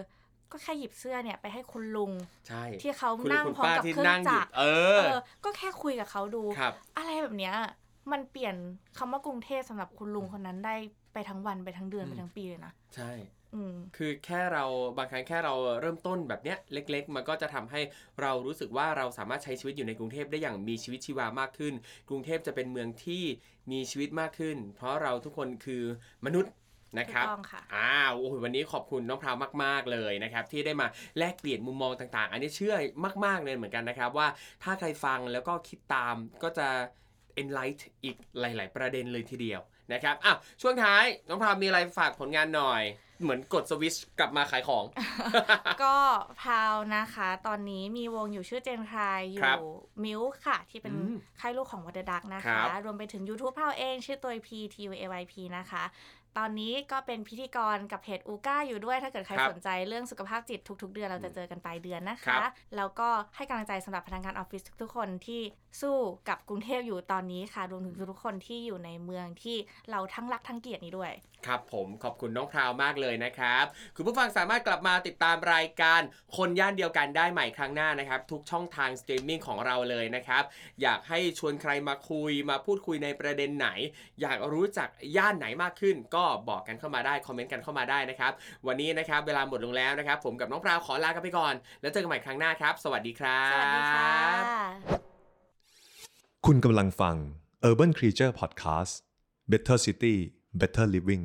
ก็แค่หยิบเสื้อเนี่ยไปให้คุณลุงใช่ที่เขาคุณลุนั่งคุณพร้อมป้ากับที่เครื่อนั่งงอจัยู่กรเอเอออ ก็แค่คุยกับเขาดูครับอะไรแบบเนี้ยมันเปลี่ยนคำว่ากรุงเทพสำหรับคุณลุงคนนั้นได้ไปทั้งวันไปทั้งเดือนอืมไปทั้งปีเลยนะ ใช่อืม คือแค่เราบางครั้งแค่เราเริ่มต้นแบบเนี้ยเล็ก ๆ มันก็จะทำให้เรารู้สึกว่าเราสามารถใช้ชีวิตอยู่ในกรุงเทพได้อย่างมีชีวิตชีวามากขึ้น กรุงเทพจะเป็นเมืองที่มีชีวิตมากขึ้น เพราะเราทุกคนคือมนุษย์นะครับถูกต้องค่ะอ้าวโอ้โหวันนี้ขอบคุณน้องพราวมาก ๆ เลยนะครับ ที่ได้มาแลกเปลี่ยนมุมมองต่างๆ อันนี้เชื่อมาก ๆ เลยเหมือนกันนะครับ ว่าถ้าใครฟังแล้วก็คิดตามก็จะ enlight อีกหลาย ๆ ประเด็นเลยทีเดียวนะครับอะช่วงท้ายน้องพราวมีอะไรฝากผลงานหน่อย เหมือนกดสวิตชกลับมาขายของ ก็พาวนะคะ ตอนนี้มีวงอยู่ชื่อเจนคลายอครัยู่บมิวค่ะ ที่เป็นอืมค่ายลูกของวัตดักนะครัคะบรวมไปถึง YouTube พาวเอง ชื่อตัว P T U A Y P นะคะ ตอนนี้ก็เป็นพิธีกรกับเพจอูก้าอยู่ด้วย ถ้าเกิดใครครับสนใจเรื่องสุขภาพจิตทุก ๆ เดือนเราจะเจอกันปลายเดือนนะครัคะบแล้วก็ให้กำลังใจสำหรับพนักงานออฟฟิศทุก ๆ คนที่สู้กับกรุงเทพอยู่ตอนนี้ค่ะรวมถึงทุกๆคนที่อยู่ในเมืองที่เราทั้งรักทั้งเกลียดนี้ด้วย ครับผมขอบคุณน้องพราวมากเลยนะครับ คุณผู้ฟังสามารถกลับมาติดตามรายการคนย่านเดียวกันได้ใหม่ครั้งหน้านะครับ ทุกช่องทางสตรีมมิ่งของเราเลยนะครับ อยากให้ชวนใครมาคุยมาพูดคุยในประเด็นไหน อยากรู้จักย่านไหนมากขึ้นก็บอกกันเข้ามาได้ คอมเมนต์กันเข้ามาได้นะครับ วันนี้นะครับเวลาหมดลงแล้วนะครับ ผมกับน้องพราวขอลากันไปก่อน แล้วเจอกันใหม่ครั้งหน้าครับ สวัสดีครับสวัสดีค่ะคุณกำลังฟัง Urban Creature Podcast Better City Better Living